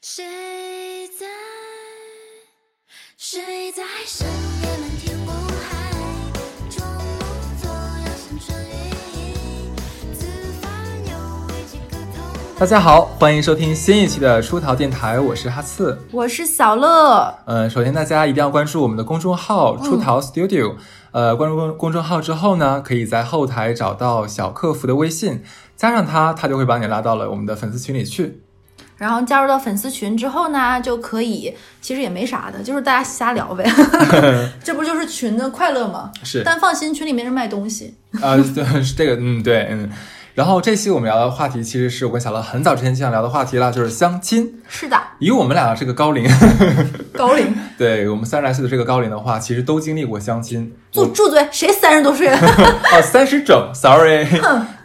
谁在？谁在？深夜漫天，大家好，欢迎收听新一期的出逃电台，我是哈刺。我是小乐，呃，首先大家一定要关注我们的公众号“出逃 Studio”。呃，关注公公众号之后呢，可以在？后台找到小客服的微信，加上他，他就会把你拉到了我们的粉丝群里去。然后加入到粉丝群之后呢，就可以，其实也没啥的，就是大家瞎聊呗，这不就是群的快乐吗？是但放心，群里面是卖东西，呃，对，是这个，嗯，对，嗯。然后这期我们聊的话题，其实是我跟小乐很早之前就想聊的话题了，就是相亲。是的，以我们俩这个高龄，高龄，对我们三十来岁的这个高龄的话，其实都经历过相亲。住住嘴，谁三十多岁了？哦，三十整，sorry。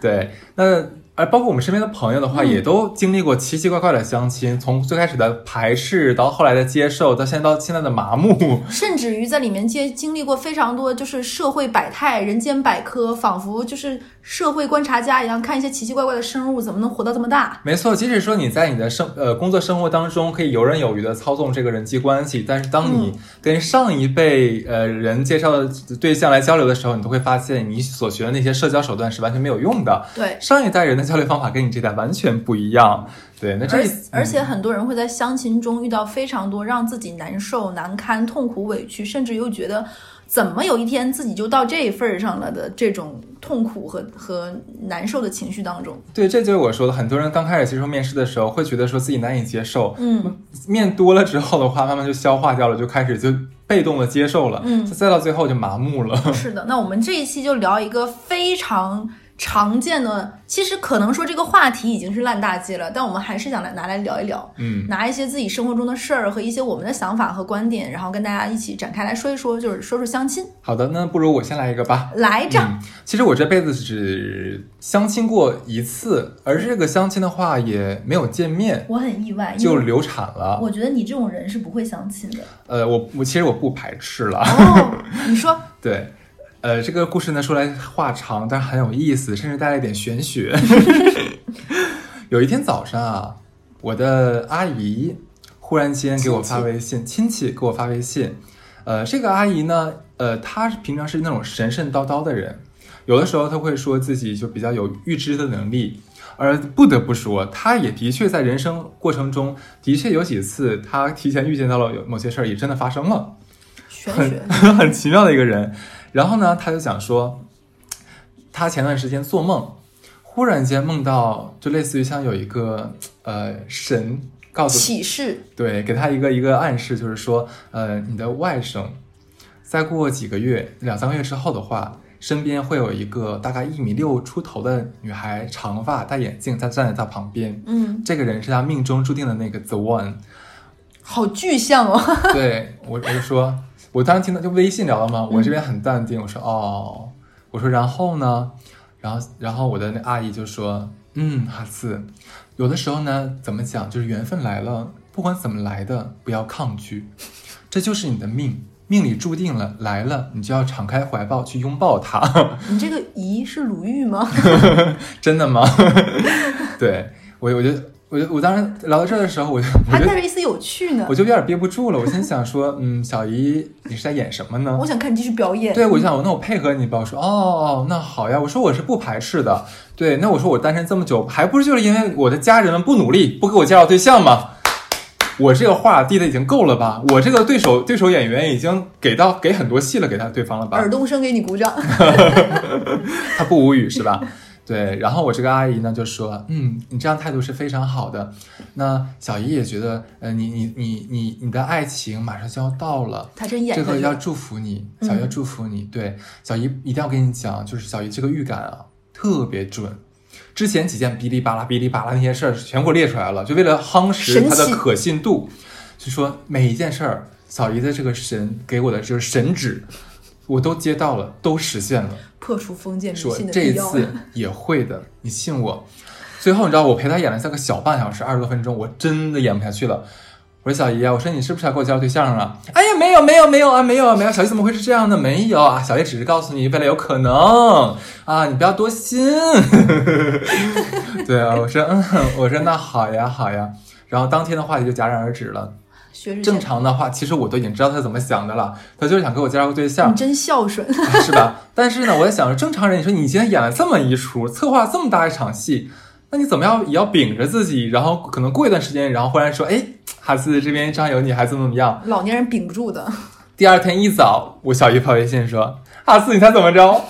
对，那而包括我们身边的朋友的话，也都经历过奇奇怪怪的相亲，从最开始的排斥，到后来的接受，到现在到现在的麻木。甚至于在里面接经历过非常多，就是社会百态、人间百科，仿佛就是社会观察家一样，看一些奇奇怪怪的生物怎么能活到这么大。没错，即使说你在你的生呃工作生活当中可以游刃有余的操纵这个人际关系，但是当你跟上一辈呃人介绍的对象来交流的时候，你都会发现你所学的那些社交手段是完全没有用的。对，上一代人的交流方法跟你这代完全不一样。对，那这而而且很多人会在相亲中遇到非常多让自己难受、难堪、痛苦、委屈，甚至又觉得怎么有一天自己就到这份儿上了的这种痛苦和和难受的情绪当中。对，这就是我说的，很多人刚开始接受面试的时候，会觉得说自己难以接受，嗯，面多了之后的话，慢慢就消化掉了，就开始就被动的接受了，嗯再到最后就麻木了。是的，那我们这一期就聊一个非常常见的，其实可能说这个话题已经是烂大街了，但我们还是想来拿来聊一聊，嗯，拿一些自己生活中的事儿和一些我们的想法和观点，然后跟大家一起展开来说一说，就是说说相亲。好的，那不如我先来一个吧。来着，嗯，其实我这辈子只相亲过一次，而这个相亲的话也没有见面我很意外，就流产了。我觉得你这种人是不会相亲的。呃，我我其实我不排斥了。哦，你说，对，呃，这个故事呢说来话长，但是很有意思，甚至带了一点玄学。有一天早上啊，我的阿姨忽然间给我发微信，亲戚给我发微信。呃，这个阿姨呢，呃，她是平常是那种神神叨叨的人，有的时候她会说自己就比较有预知的能力。而不得不说，她也的确在人生过程中，的确有几次她提前预见到了有某些事儿，也真的发生了。玄很学，很奇妙的一个人。然后呢，他就讲说，他前段时间做梦，忽然间梦到，就类似于像有一个呃神告诉启示，对，给他一个一个暗示，就是说，呃，你的外甥再过几个月，两三个月之后的话，身边会有一个大概一米六出头的女孩，长发戴眼镜，在站在他旁边。嗯，这个人是他命中注定的那个 the one。好具象哦。对我，我就说，我当时听到就微信聊了嘛，我这边很淡定，我说哦，我说然后呢，然后然后我的那阿姨就说，嗯，哈斯，有的时候呢，怎么讲，就是缘分来了，不管怎么来的，不要抗拒，这就是你的命，命里注定了，来了，你就要敞开怀抱去拥抱它，你这个姨是鲁豫吗？真的吗？对我，我就我就我当时聊到这儿的时候，我就还带着一丝有趣呢我。就有点憋不住了，我心想说，嗯，小姨你是在演什么呢我？想看你继续表演。对，我就想，那我配合你吧。我说，哦，那好呀。我说我是不排斥的。对，那我说我单身这么久，还不是就是因为我的家人们不努力，不给我介绍对象吗？我这个话递的已经够了吧？我这个对手对手演员已经给到给很多戏了，给他对方了吧？耳东升给你鼓掌。他不无语是吧？对，然后我这个阿姨呢就说，嗯，你这样态度是非常好的。那小姨也觉得，呃，你你你你你的爱情马上就要到了，她真演这。个要祝福你，嗯小姨要祝福你。对，小姨一定要跟你讲，就是小姨这个预感啊特别准。之前几件哔哩吧啦、哔哩吧啦那些事儿全给我列出来了，就为了夯实它的可信度，就说每一件事儿，小姨的这个神给我的就是神旨，我都接到了，都实现了。破除封建迷说信的这一。次也会的，你信我。最后你知道我陪他演了像个小半小时，二十多分钟，我真的演不下去了。我说小姨啊，我说你是不是要给我介绍对象啊？哎呀，没有没有没有啊，没有啊没有。小姨怎么会是这样的？没有啊，小姨只是告诉你未来有可能啊，你不要多心。对啊，我说嗯，我说那好呀好呀。然后当天的话题就戛然而止了。学正，常的话，其实我都已经知道他怎么想的了，他就是想给我介绍个对象你，真孝顺。是吧？但是呢，我在想着，正常人，你说你今天演了这么一出，策划这么大一场戏，那你怎么样也要秉着自己，然后可能过一段时间，然后忽然说，哎，哈斯这边正好有你，还怎么怎么样？老年人顶不住的，第二天一早，我小姨发微信说，哈斯，你猜怎么着？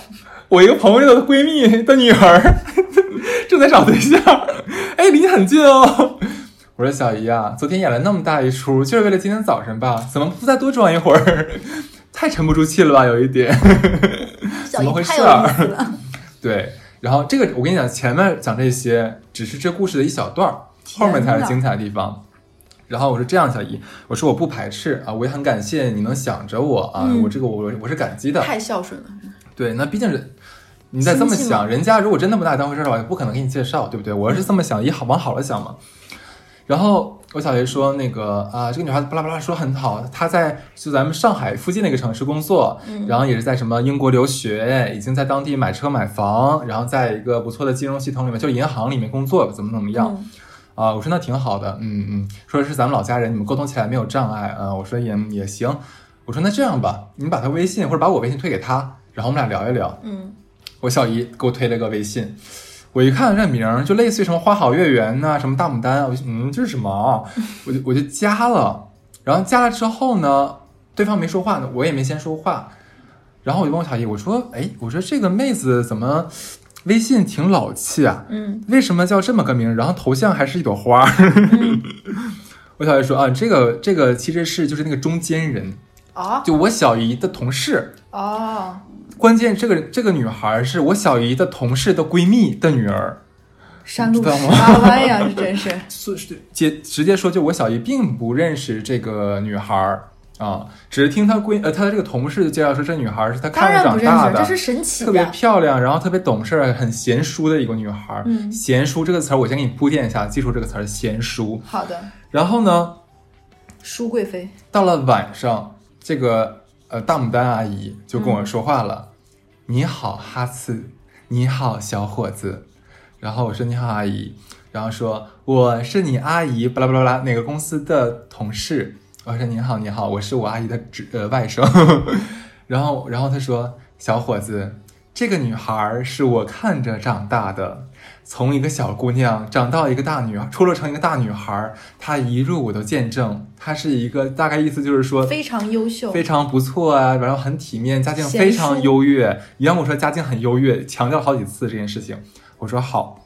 我一个朋友的闺蜜的女儿 正在找对象，哎，离你很近哦。我说小姨啊，昨天演了那么大一出，就是为了今天早晨吧？怎么不再多装一会儿？太沉不住气了吧，有一点。怎么回事儿。对，然后这个我跟你讲，前面讲这些只是这故事的一小段儿，后面才是精彩的地方。然后我说这样，小姨，我说我不排斥啊，我也很感谢你能想着我啊，嗯我这个我我是感激的。太孝顺了，对，那毕竟是你再这么想，人家如果真的不拿你当回事儿的话，也不可能给你介绍，对不对？我要是这么想，也好往好了想嘛。然后我小姨说那个啊，这个女孩子巴拉巴拉说很好，她在就咱们上海附近的一个城市工作，嗯然后也是在什么英国留学，已经在当地买车买房，然后在一个不错的金融系统里面，就银行里面工作，怎么怎么样。嗯啊，我说那挺好的，嗯嗯，说是咱们老家人，你们沟通起来没有障碍啊。我说也也行，我说那这样吧，你把他微信或者把我微信推给他，然后我们俩聊一聊。嗯，我小姨给我推了个微信，我一看这名儿就类似于什么花好月圆呐、什么大牡丹啊，我就嗯这是什么啊？我就我就加了，然后加了之后呢，对方没说话呢，我也没先说话，然后我就问我小姨，我说哎，我说这个妹子怎么微信挺老气啊？嗯，为什么叫这么个名儿？然后头像还是一朵花。我小姨说啊，这个这个其实是就是那个中间人，啊就我小姨的同事。哦，关键这个这个女孩是我小姨的同事的闺蜜的女儿，山路十八弯呀，这真是。是是接直接说，就我小姨并不认识这个女孩儿啊，只是听她闺呃她的这个同事介绍说，这女孩是她看着长大的，这是神奇特别。漂亮，然后特别懂事儿，很贤淑的一个女孩儿。嗯贤淑这个词儿我先给你铺垫一下，记住这个词儿，贤淑。好的，然后呢，淑贵妃，到了晚上，这个呃大牡丹阿姨就跟嗯我说话了：“你好，哈次，你好，小伙子。”然后我说：“你好，阿姨。”然后说：“我是你阿姨，巴拉巴拉巴拉哪个公司的同事。”我说：“你好，你好，我是我阿姨的侄呃外甥。”然后然后他说：“小伙子，这个女孩是我看着长大的。”从一个小姑娘长到一个大女孩，出落成一个大女孩，她一路我都见证。她是一个大概意思就是说非常优秀，非常不错啊，然后很体面，家境非常优越。你让我说家境很优越，强调了好几次这件事情。我说好，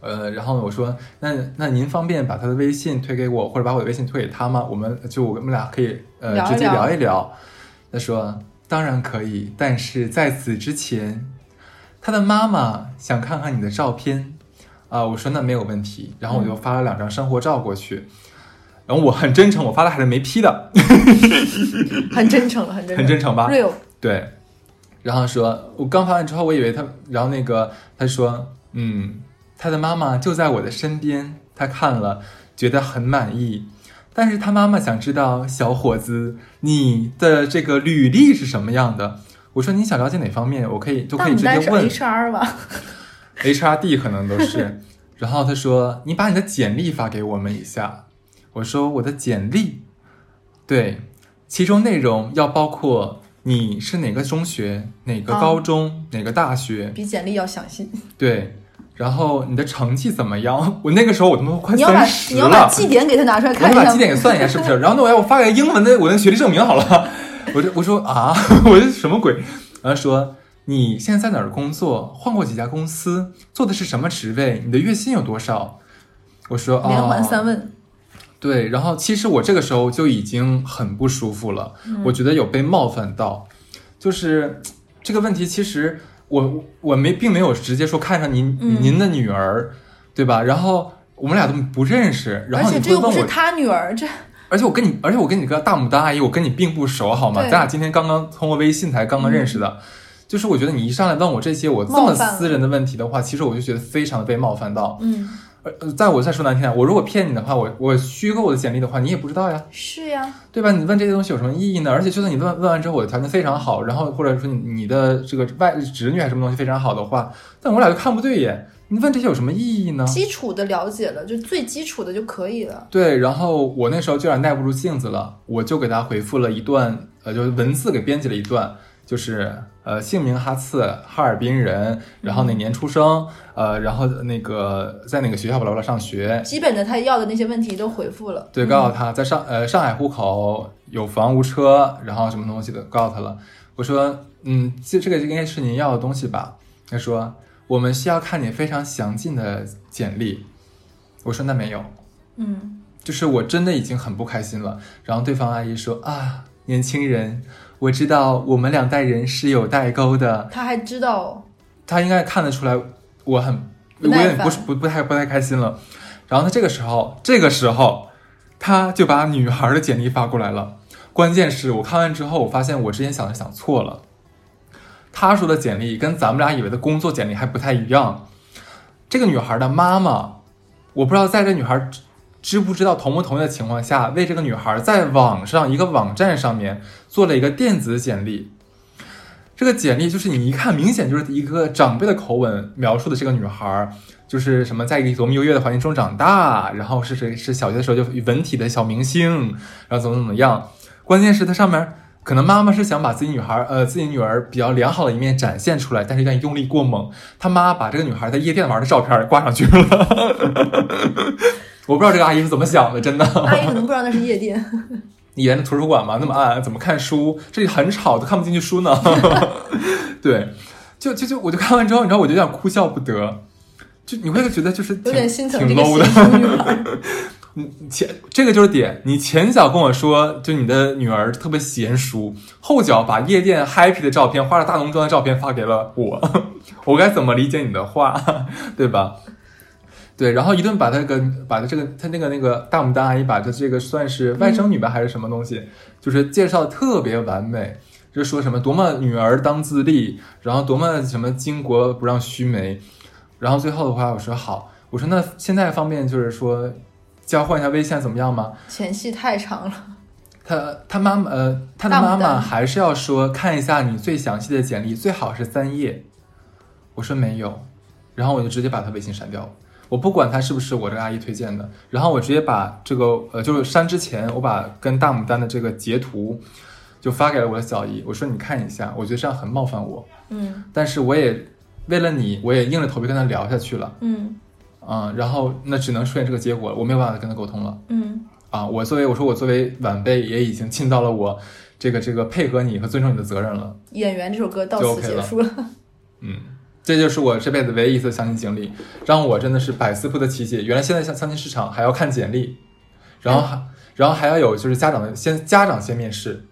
呃，然后我说那那您方便把他的微信推给我，或者把我的微信推给他吗？我们就我们俩可以呃直接聊一聊聊一聊。他说当然可以，但是在此之前，他的妈妈想看看你的照片。啊、我说那没有问题，然后我就发了两张生活照过去。然后我很真诚，我发的还是没 P 的，很真诚了，很真诚，很真诚吧？real，对，然后说，我刚发完之后，我以为他，然后那个他说，嗯，他的妈妈就在我的身边，他看了觉得很满意，但是他妈妈想知道，小伙子，你的这个履历是什么样的？我说你想了解哪方面，我可以都可以直接问 HR 吧？HRD 可能都是。然后他说，你把你的简历发给我们一下。我说我的简历，对，其中内容要包括你是哪个中学、哪个哦高中、哪个大学，比简历要详细。对，然后你的成绩怎么样？我那个时候我他妈快三十你要把了，绩点给他拿出来我看一下得把绩点给算一下是不是？然后那，我要我发个英文的我的学历证明好了。我就我说啊，我这什么鬼？然后说你现在在哪儿工作？换过几家公司？做的是什么职位？你的月薪有多少？我说哦，连环三问，对，然后其实我这个时候就已经很不舒服了，嗯我觉得有被冒犯到，就是这个问题，其实我我没并没有直接说看上您、嗯您的女儿，对吧？然后我们俩都不认识，然而后且这又不是你会问我，他女儿，这而且我跟你，而且我跟你个大牡丹阿姨，我跟你并不熟，好吗？咱俩今天刚刚通过微信才刚刚认识的。就是我觉得你一上来问我这些我这么私人的问题的话，其实我就觉得非常的被冒犯到。嗯呃，呃在我再说难听点，我如果骗你的话，我我虚构我的简历的话，你也不知道呀。是呀，对吧？你问这些东西有什么意义呢？而且就算你问问完之后，我的条件非常好，然后或者说你你的这个外侄女还是什么东西非常好的话，但我俩就看不对眼，你问这些有什么意义呢？基础的了解了，就最基础的就可以了。对，然后我那时候就有点耐不住性子了，我就给他回复了一段，呃，就是文字给编辑了一段，就是呃，姓名哈次，哈尔滨人，然后哪年出生，呃，然后那个在哪个学校巴拉巴拉上学，基本的他要的那些问题都回复了。对，告诉他在上呃上海户口，有房无车，然后什么东西的，告诉他了。我说，嗯，这这个应该是您要的东西吧？他说，我们需要看你非常详尽的简历。我说那没有，嗯，就是我真的已经很不开心了。然后对方阿姨说啊，年轻人，我知道我们两代人是有代沟的。他还知道，他应该看得出来我很，我有点不是不不太不太开心了。然后他这个时候，这个时候他就把女孩的简历发过来了。关键是我看完之后，我发现我之前想的想错了。他说的简历跟咱们俩以为的工作简历还不太一样。这个女孩的妈妈，我不知道在这女孩知不知道同不同意的情况下，为这个女孩在网上一个网站上面做了一个电子简历。这个简历就是你一看，明显就是一个长辈的口吻描述的这个女孩，就是什么在一个多么优越的环境中长大，然后是谁是小学的时候就文体的小明星，然后怎么怎么样。关键是它上面可能妈妈是想把自己女孩呃自己女儿比较良好的一面展现出来，但是有点用力过猛。他妈把这个女孩在夜店玩的照片挂上去了，我不知道这个阿姨是怎么想的，真的。阿姨可能不知道那是夜店。你沿着图书馆嘛，那么暗，怎么看书？这里很吵，都看不进去书呢。对，就就就我就看完之后，你知道，我就有点哭笑不得。就你会觉得就是有点心疼挺这个 low 的。孩。你前这个就是点，你前脚跟我说，就你的女儿特别娴熟，后脚把夜店 happy 的照片，化着大浓妆的照片发给了我，我该怎么理解你的话，对吧？对，然后一顿把他个把他这个他那个那个大牡丹阿姨把他这个算是外甥女吧、还是什么东西，就是介绍特别完美，就说什么多么女儿当自立，然后多么什么巾帼不让须眉，然后最后的话我说好，我说那现在方便就是说交换一下微信怎么样吗？前戏太长了，他他妈妈呃，他的妈妈还是要说看一下你最详细的简历，最好是三页。我说没有，然后我就直接把他微信删掉了。我不管他是不是我这个阿姨推荐的，然后我直接把这个呃，就是删之前，我把跟大牡丹的这个截图就发给了我的小姨，我说你看一下，我觉得这样很冒犯我，嗯。但是我也为了你，我也硬着头皮跟他聊下去了，嗯。啊、然后那只能出现这个结果，我没有办法跟他沟通了。嗯。啊，我作为我说我作为晚辈也已经尽到了我这个这个配合你和尊重你的责任了。演员这首歌到此结束了。嗯，这就是我这辈子唯一一次相亲经历，让我真的是百思不得其解。原来现在相相亲市场还要看简历，然后还、然后还要有就是家长的先家长先面试。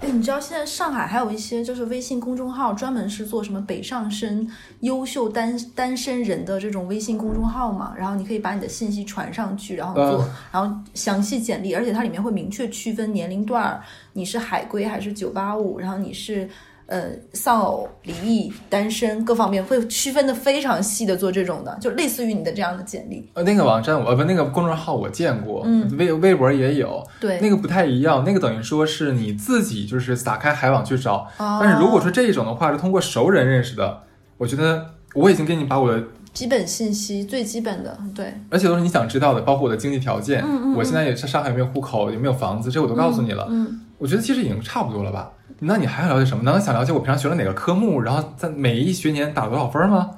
哎，你知道现在上海还有一些就是微信公众号，专门是做什么北上深优秀单单身人的这种微信公众号嘛？然后你可以把你的信息传上去，然后做，嗯然后详细简历，而且它里面会明确区分年龄段儿，你是海归还是九八五，然后你是呃丧偶、离异、单身各方面会区分的非常细的做这种的，就类似于你的这样的简历。呃，那个网站我呃不那个公众号我见过，嗯。微微博也有，对，那个不太一样，那个等于说是你自己就是打开海网去找，哦。但是如果说这一种的话是通过熟人认识的，我觉得我已经给你把我的基本信息最基本的，对，而且都是你想知道的，包括我的经济条件，嗯嗯嗯我现在也是上海有没有户口，有没有房子，这我都告诉你了。嗯，我觉得其实已经差不多了吧？那你还要了解什么？难道想了解我平常学了哪个科目，然后在每一学年打多少分吗？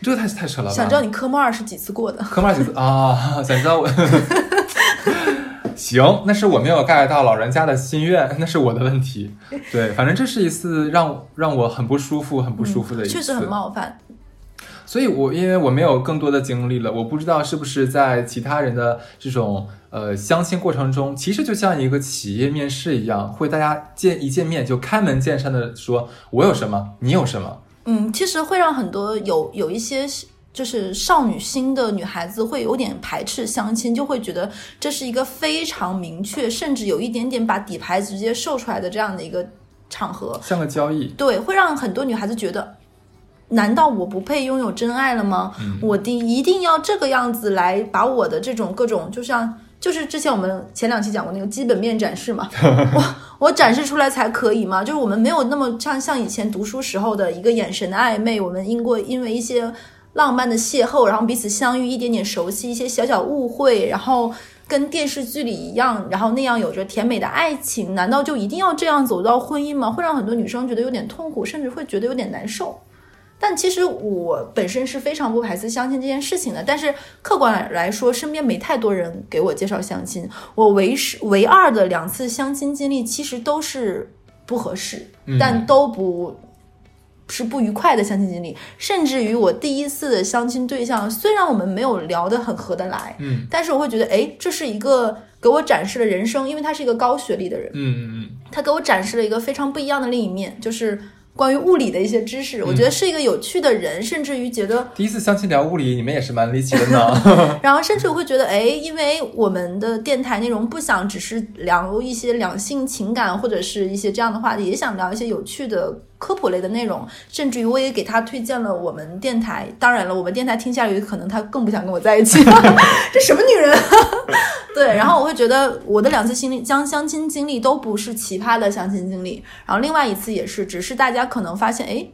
这个太太扯了吧？想知道你科目二是几次过的？科目二几次啊？想知道我？行，那是我没有 get 到老人家的心愿，那是我的问题。对，反正这是一次让让我很不舒服、很不舒服的一次，嗯确实很冒犯。所以我因为我没有更多的经历了，我不知道是不是在其他人的这种呃相亲过程中，其实就像一个企业面试一样，会大家见一见面就开门见山的说我有什么，你有什么，嗯，其实会让很多有有一些就是少女心的女孩子会有点排斥相亲，就会觉得这是一个非常明确，甚至有一点点把底牌直接秀出来的这样的一个场合。像个交易。对，会让很多女孩子觉得，难道我不配拥有真爱了吗？我的一定要这个样子来把我的这种各种，就像就是之前我们前两期讲过那个基本面展示嘛，我我展示出来才可以嘛。就是我们没有那么像像以前读书时候的一个眼神的暧昧，我们因过因为一些。浪漫的邂逅，然后彼此相遇，一点点熟悉，一些小小误会，然后跟电视剧里一样，然后那样有着甜美的爱情，难道就一定要这样走到婚姻吗？会让很多女生觉得有点痛苦，甚至会觉得有点难受。但其实我本身是非常不排斥相亲这件事情的，但是客观来说，身边没太多人给我介绍相亲。我唯是唯二的两次相亲经历，其实都是不合适，但都不是不愉快的相亲经历。甚至于我第一次的相亲对象，虽然我们没有聊得很合得来，嗯但是我会觉得，哎，这是一个给我展示了人生，因为他是一个高学历的人，嗯嗯嗯，他给我展示了一个非常不一样的另一面，就是关于物理的一些知识。我觉得是一个有趣的人，甚至于觉得，第一次相亲聊物理，你们也是蛮离奇的呢。然后甚至我会觉得，哎，因为我们的电台内容不想只是聊一些两性情感或者是一些这样的话题，也想聊一些有趣的。科普类的内容，甚至于我也给他推荐了我们电台。当然了，我们电台听下来，可能他更不想跟我在一起。这什么女人？对，然后我会觉得我的两次经历，将相亲经历都不是奇葩的相亲经历，然后另外一次也是，只是大家可能发现，哎，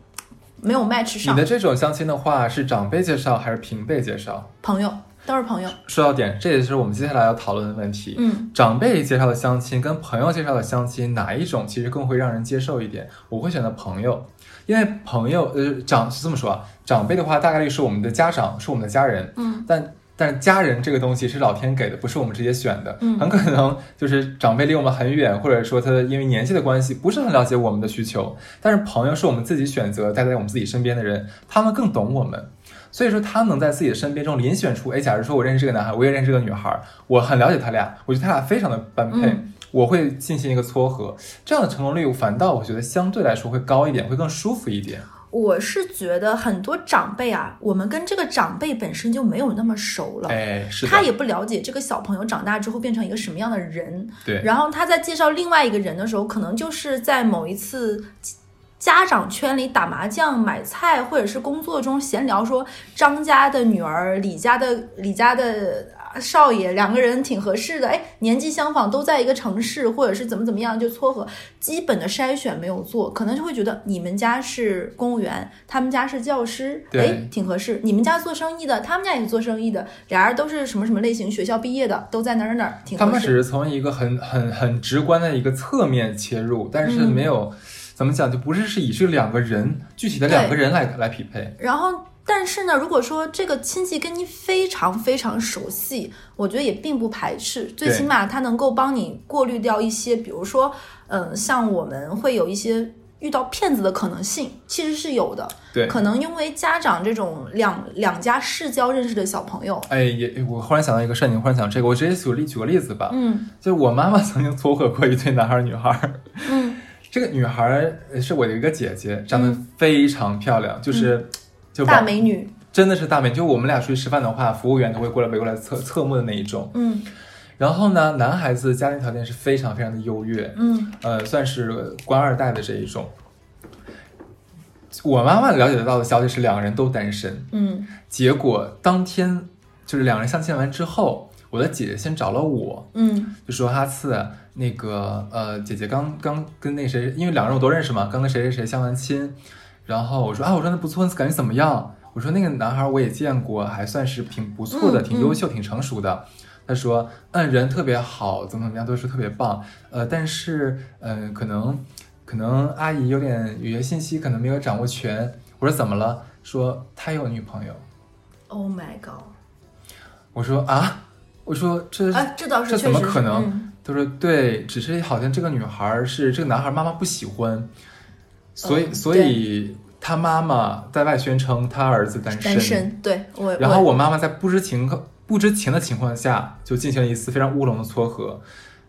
没有 match 上。你的这种相亲的话，是长辈介绍还是平辈介绍？朋友都是朋友。说到点，这也是我们接下来要讨论的问题。嗯，长辈介绍的相亲跟朋友介绍的相亲，哪一种其实更会让人接受一点？我会选择朋友，因为朋友，呃，长是这么说啊，长辈的话大概率是我们的家长，是我们的家人。嗯，但但是家人这个东西是老天给的，不是我们直接选的。嗯很可能就是长辈离我们很远，或者说他因为年纪的关系，不是很了解我们的需求。但是朋友是我们自己选择待在我们自己身边的人，他们更懂我们。所以说，他能在自己的身边中遴选出，哎，假如说我认识这个男孩，我也认识这个女孩，我很了解他俩，我觉得他俩非常的般配，嗯我会进行一个撮合，这样的成功率反倒我觉得相对来说会高一点，会更舒服一点。我是觉得很多长辈啊，我们跟这个长辈本身就没有那么熟了。哎，是，他也不了解这个小朋友长大之后变成一个什么样的人，对，然后他在介绍另外一个人的时候，可能就是在某一次家长圈里打麻将、买菜，或者是工作中闲聊，说张家的女儿、李家的李家的少爷两个人挺合适的，哎，年纪相仿，都在一个城市，或者是怎么怎么样就撮合，基本的筛选没有做，可能就会觉得你们家是公务员，他们家是教师，哎，挺合适。你们家做生意的，他们家也是做生意的，俩人都是什么什么类型学校毕业的，都在哪儿哪儿，挺合适。他们只是从一个很很很直观的一个侧面切入，但是没有、怎么讲，就不是是以这两个人具体的两个人来来匹配。然后，但是呢，如果说这个亲戚跟你非常非常熟悉，我觉得也并不排斥，最起码他能够帮你过滤掉一些，比如说，嗯、像我们会有一些遇到骗子的可能性，其实是有的。对，可能因为家长这种两两家世交认识的小朋友，哎，也我忽然想到一个事儿，你忽然想这个，我直接举个例举个例子吧。嗯就是我妈妈曾经撮合过一对男孩儿女孩儿，嗯 这个女孩是我的一个姐姐，长得非常漂亮，就是、就嗯大美女，真的是大美，就我们俩出去吃饭的话，服务员都会过来围过来侧侧目的那一种。嗯。然后呢，男孩子家庭条件是非常非常的优越，嗯。呃，算是官二代的这一种。我妈妈了解得到的消息是两个人都单身，嗯。结果当天就是两人相亲完之后，我的姐姐先找了我，嗯就说哈次那个呃，姐姐刚刚跟那谁，因为两个人我都认识嘛，刚跟谁谁谁相完亲，然后我说啊，我说那不错，感觉怎么样？我说那个男孩我也见过，还算是挺不错的，嗯挺优秀，挺成熟的。他说，嗯，人特别好，怎么怎么样，都是特别棒。呃，但是，嗯、可能可能阿姨有点有些信息可能没有掌握全。我说怎么了？说他有女朋友。，Oh my god，我说啊，我说这啊，这倒是这怎么可能？嗯他说对，只是好像这个女孩儿是这个男孩儿妈妈不喜欢，所以、嗯所以他妈妈在外宣称他儿子单身，单身，对我，然后我妈妈在不知情不知情的情况下就进行了一次非常乌龙的撮合，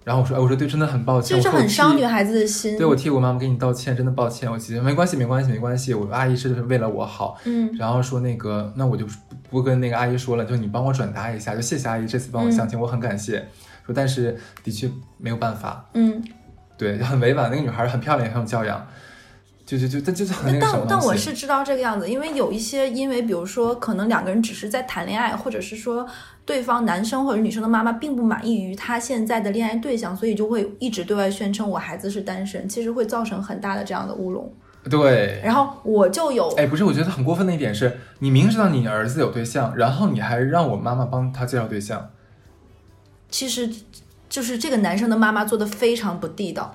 然后我说哎，我说对，真的很抱歉，就是很伤女孩子的心，对我替我妈妈给你道歉，真的抱歉，我其实没关系，没关系，没关系，我阿姨是为了我好，嗯然后说那个，那我就不不跟那个阿姨说了，就你帮我转达一下，就谢谢阿姨这次帮我相亲，我很感谢。说但是的确没有办法，嗯。对，很委婉。那个女孩很漂亮，也很有教养，就就就但就是很那但但我是知道这个样子，因为有一些，因为比如说，可能两个人只是在谈恋爱，或者是说对方男生或者女生的妈妈并不满意于他现在的恋爱对象，所以就会一直对外宣称我孩子是单身，其实会造成很大的这样的乌龙。对。然后我就有哎，不是，我觉得很过分的一点是，你明知道你儿子有对象，然后你还让我妈妈帮他介绍对象，其实就是这个男生的妈妈做的非常不地道，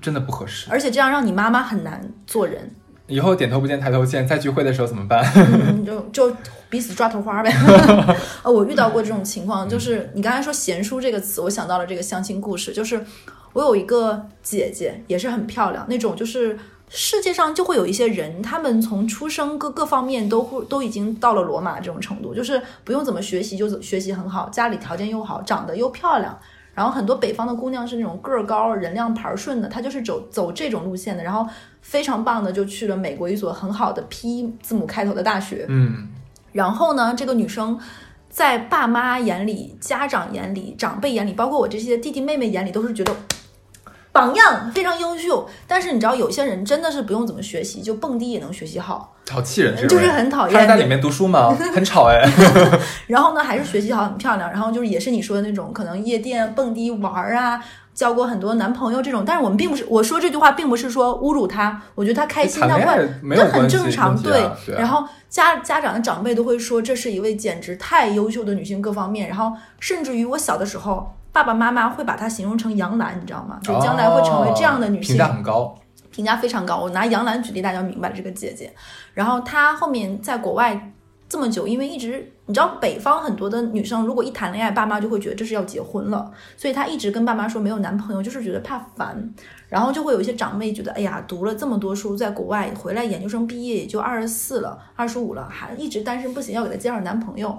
真的不合适。而且这样让你妈妈很难做人，以后点头不见抬头见，在聚会的时候怎么办？嗯，就就彼此抓头花呗。呃，我遇到过这种情况，就是你刚才说“贤淑”这个词，我想到了这个相亲故事，就是我有一个姐姐，也是很漂亮，那种就是。世界上就会有一些人，他们从出生各各方面都会都已经到了罗马这种程度，就是不用怎么学习就学习很好，家里条件又好，长得又漂亮。然后很多北方的姑娘是那种个儿高、人靓牌儿顺的，她就是走走这种路线的。然后非常棒的就去了美国一所很好的 P 字母开头的大学。嗯，然后呢，这个女生在爸妈眼里、家长眼里、长辈眼里，包括我这些弟弟妹妹眼里，都是觉得榜样非常优秀。但是你知道，有些人真的是不用怎么学习，就蹦迪也能学习好。好气人，就是很讨厌他是在里面读书吗？很吵哎。然后呢，还是学习好，很漂亮。然后就是也是你说的那种，可能夜店蹦迪玩儿啊，交过很多男朋友这种。但是我们并不是我说这句话，并不是说侮辱他，我觉得他开心，他会这很正常，对啊然后家家长的长辈都会说，这是一位简直太优秀的女性，各方面。然后甚至于我小的时候，爸爸妈妈会把她形容成杨澜，你知道吗？就将来会成为这样的女性。哦评价很高。评价非常高。我拿杨澜举例，大家明白了这个姐姐。然后她后面在国外这么久，因为一直你知道北方很多的女生，如果一谈恋爱，爸妈就会觉得这是要结婚了，所以她一直跟爸妈说没有男朋友，就是觉得怕烦。然后就会有一些长辈觉得，哎呀，读了这么多书，在国外回来研究生毕业也就二十四了、二十五了，还一直单身不行，要给她介绍男朋友，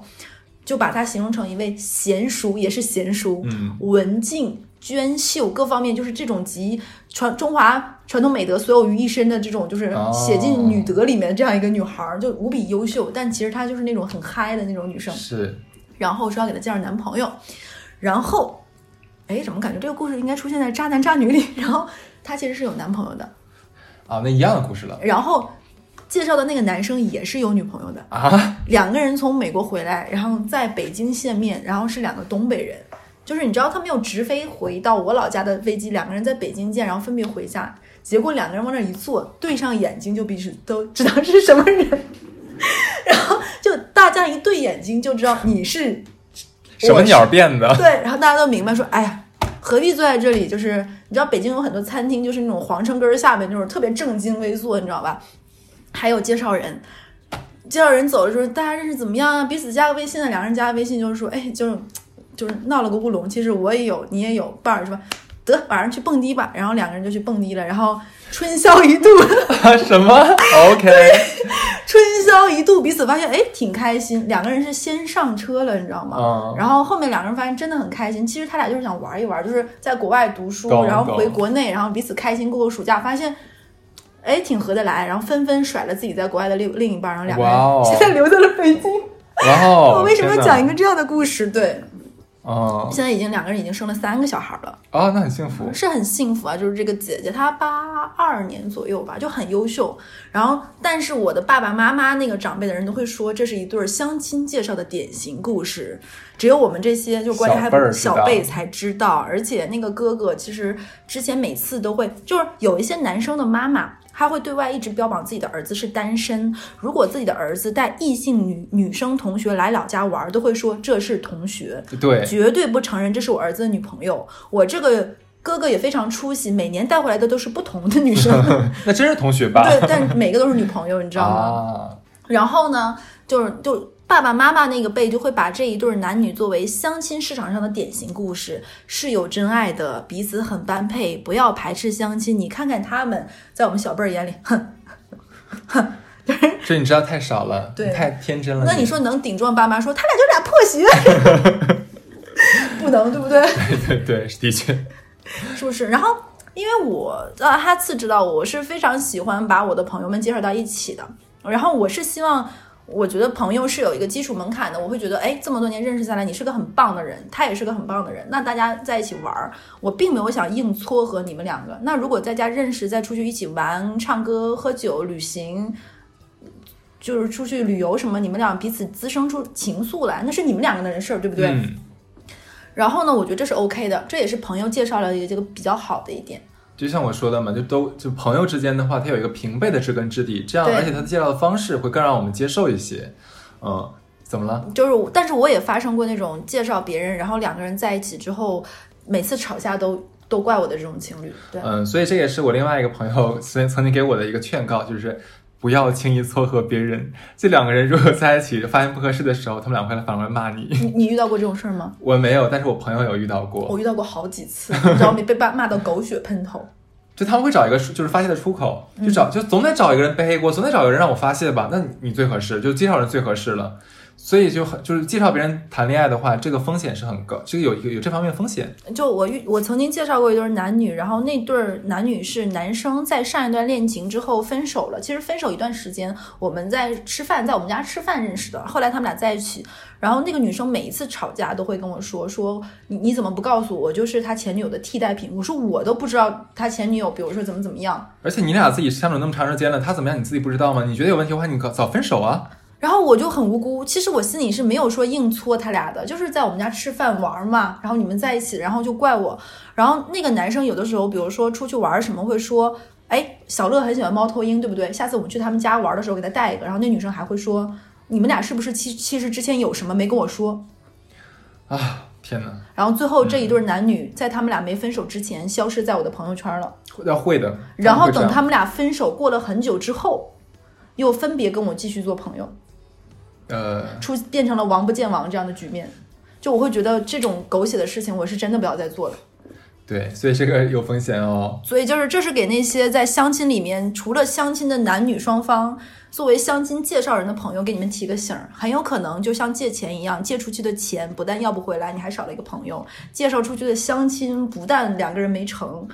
就把她形容成一位贤淑，也是贤淑，嗯，文静、娟秀，各方面就是这种集传中华传统美德所有于一身的这种，就是哦写进女德里面的这样一个女孩儿，就无比优秀。但其实她就是那种很嗨的那种女生。是然后说要给她介绍男朋友，然后，哎，怎么感觉这个故事应该出现在渣男渣女里？然后她其实是有男朋友的，啊，那一样的故事了然后介绍的那个男生也是有女朋友的。啊。两个人从美国回来，然后在北京见面，然后是两个东北人，就是你知道他们有直飞回到我老家的飞机，两个人在北京见，然后分别回家，结果两个人往那儿一坐，对上眼睛就彼此都知道是什么人，然后就大家一对眼睛就知道你是什么鸟变的？对，然后大家都明白说，哎呀。何必坐在这里？就是你知道，北京有很多餐厅，就是那种皇城根儿下面那种特别正襟危坐，你知道吧？还有介绍人，介绍人走的时候，大家认识怎么样啊？彼此加个微信啊，两个人加个微信，就是说，哎，就是就是闹了个乌龙。其实我也有，你也有伴儿是吧？得晚上去蹦迪吧，然后两个人就去蹦迪了，然后春宵一度，什么？OK，春宵一度，彼此发现哎挺开心，两个人是先上车了，你知道吗？嗯然后后面两个人发现真的很开心，其实他俩就是想玩一玩，就是在国外读书，然后回国内，然后彼此开心过个暑假，发现。哎，挺合得来，然后纷纷甩了自己在国外的另另一半，然后两个人现在留在了北京。哇哦！我为什么要讲一个这样的故事？对，哦现在已经两个人已经生了三个小孩了。哦，那很幸福。是很幸福啊，就是这个姐姐，她八二年左右吧，就很优秀。然后，但是我的爸爸妈妈那个长辈的人都会说，这是一对儿相亲介绍的典型故事，只有我们这些就关系还小辈儿知道小辈才知道。而且那个哥哥其实之前每次都会，就是有一些男生的妈妈。他会对外一直标榜自己的儿子是单身，如果自己的儿子带异性女女生同学来老家玩，都会说这是同学。对，绝对不承认这是我儿子的女朋友。我这个哥哥也非常出息，每年带回来的都是不同的女生，那真是同学吧？对，但每个都是女朋友，你知道吗？啊，然后呢，就是就爸爸妈妈那个辈就会把这一对男女作为相亲市场上的典型故事，是有真爱的，彼此很般配，不要排斥相亲。你看看他们，在我们小辈儿眼里，哼哼。这你知道太少了，对太天真了。那你说能顶撞爸妈说他俩就俩破鞋？不能，对不对？对对，的确，是不是？然后，因为我呃，哈次知道我是非常喜欢把我的朋友们介绍到一起的，然后我是希望。我觉得朋友是有一个基础门槛的，我会觉得，哎，这么多年认识下来，你是个很棒的人，他也是个很棒的人，那大家在一起玩儿，我并没有想硬撮合你们两个。那如果在家认识，再出去一起玩、唱歌、喝酒、旅行，就是出去旅游什么，你们俩彼此滋生出情愫来，那是你们两个人的事儿，对不对？嗯，然后呢，我觉得这是 OK 的，这也是朋友介绍了一个这个比较好的一点。就像我说的嘛，就都就朋友之间的话，他有一个平辈的知根知底，这样而且他介绍的方式会更让我们接受一些。嗯，怎么了？就是，但是我也发生过那种介绍别人，然后两个人在一起之后，每次吵架都都怪我的这种情侣。对，嗯，所以这也是我另外一个朋友曾曾经给我的一个劝告，就是不要轻易撮合别人。这两个人如果在一起发现不合适的时候，他们两个会反过来骂你。你你遇到过这种事儿吗？我没有，但是我朋友有遇到过。我遇到过好几次，你知道没？被骂骂到狗血喷头。就他们会找一个就是发泄的出口，就嗯找就总得找一个人背黑锅，总得找一个人让我发泄吧。那你你最合适，就介绍人最合适了。所以就很就是介绍别人谈恋爱的话，这个风险是很高，这个有有有这方面的风险。就我遇我曾经介绍过一对男女，然后那对儿男女是男生在上一段恋情之后分手了。其实分手一段时间，我们在吃饭，在我们家吃饭认识的。后来他们俩在一起，然后那个女生每一次吵架都会跟我说说你你怎么不告诉我，就是他前女友的替代品？我说我都不知道他前女友，比如说怎么怎么样。而且你俩自己相处那么长时间了，他怎么样你自己不知道吗？你觉得有问题的话，你早早分手啊。然后我就很无辜，其实我心里是没有说硬搓他俩的，就是在我们家吃饭玩嘛，然后你们在一起，然后就怪我。然后那个男生有的时候，比如说出去玩什么，会说，哎，小乐很喜欢猫头鹰，对不对？下次我们去他们家玩的时候给他带一个。然后那女生还会说，你们俩是不是其其实之前有什么没跟我说？啊，天哪，然后最后这一对男女在他们俩没分手之前消失在我的朋友圈了。要会的。然后等他们俩分手过了很久之后，又分别跟我继续做朋友。呃，出变成了王不见王这样的局面，就我会觉得这种狗血的事情，我是真的不要再做了。对，所以这个有风险哦。所以就是这是给那些在相亲里面，除了相亲的男女双方，作为相亲介绍人的朋友，给你们提个醒儿，很有可能就像借钱一样，借出去的钱不但要不回来，你还少了一个朋友；介绍出去的相亲不但两个人没成，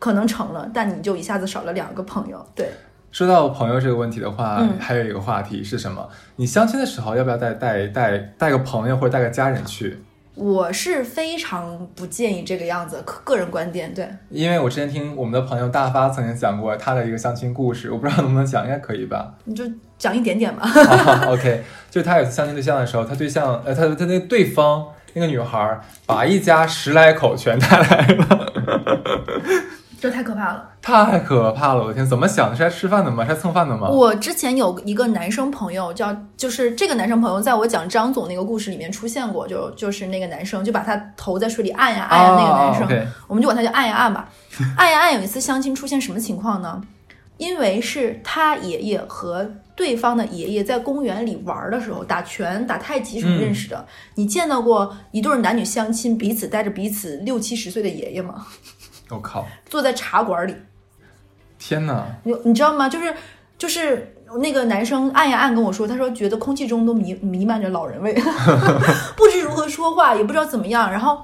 可能成了，但你就一下子少了两个朋友。对，说到朋友这个问题的话，嗯还有一个话题是什么？你相亲的时候要不要带带带带个朋友或者带个家人去？我是非常不建议这个样子，个个人观点对。因为我之前听我们的朋友大发曾经讲过他的一个相亲故事，我不知道能不能讲，应该可以吧？你就讲一点点吧。啊 OK，就是他有次相亲对象的时候，他对象呃，他他那个对方那个女孩儿把一家十来口全带来了，这太可怕了。太可怕了！我的天，怎么想的？是来吃饭的吗？是来蹭饭的吗？我之前有一个男生朋友叫，就是这个男生朋友，在我讲张总那个故事里面出现过，就就是那个男生就把他头在水里按呀按呀，那个男生，我们就管他叫按呀按吧。按呀按有一次相亲出现什么情况呢？因为是他爷爷和对方的爷爷在公园里玩的时候打拳、打太极什么认识的。你见到过一对男女相亲，彼此带着彼此六七十岁的爷爷吗？我靠，坐在茶馆里，天哪！你你知道吗？就是就是那个男生按呀按跟我说，他说觉得空气中都弥弥漫着老人味，不知如何说话，也不知道怎么样。然后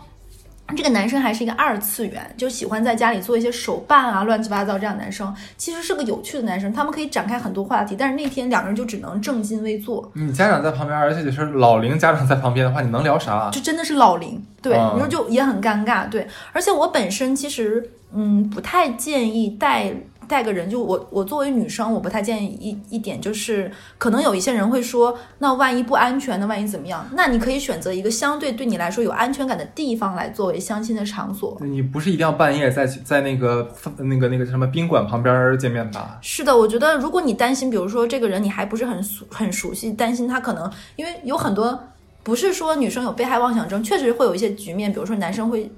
这个男生还是一个二次元，就喜欢在家里做一些手办啊，乱七八糟这样的男生，其实是个有趣的男生，他们可以展开很多话题。但是那天两个人就只能正襟危坐，你家长在旁边，而且就是老龄家长在旁边的话，你能聊啥？就真的是老龄，对，嗯你说就也很尴尬，对。而且我本身其实嗯不太建议带带个人，就我我作为女生，我不太建议一一点就是，可能有一些人会说，那万一不安全呢？万一怎么样？那你可以选择一个相对对你来说有安全感的地方来作为相亲的场所。你不是一定要半夜在在那个那个那个什么宾馆旁边见面吧？是的，我觉得如果你担心，比如说这个人你还不是很熟很熟悉，担心他可能因为有很多不是说女生有被害妄想症，确实会有一些局面，比如说男生会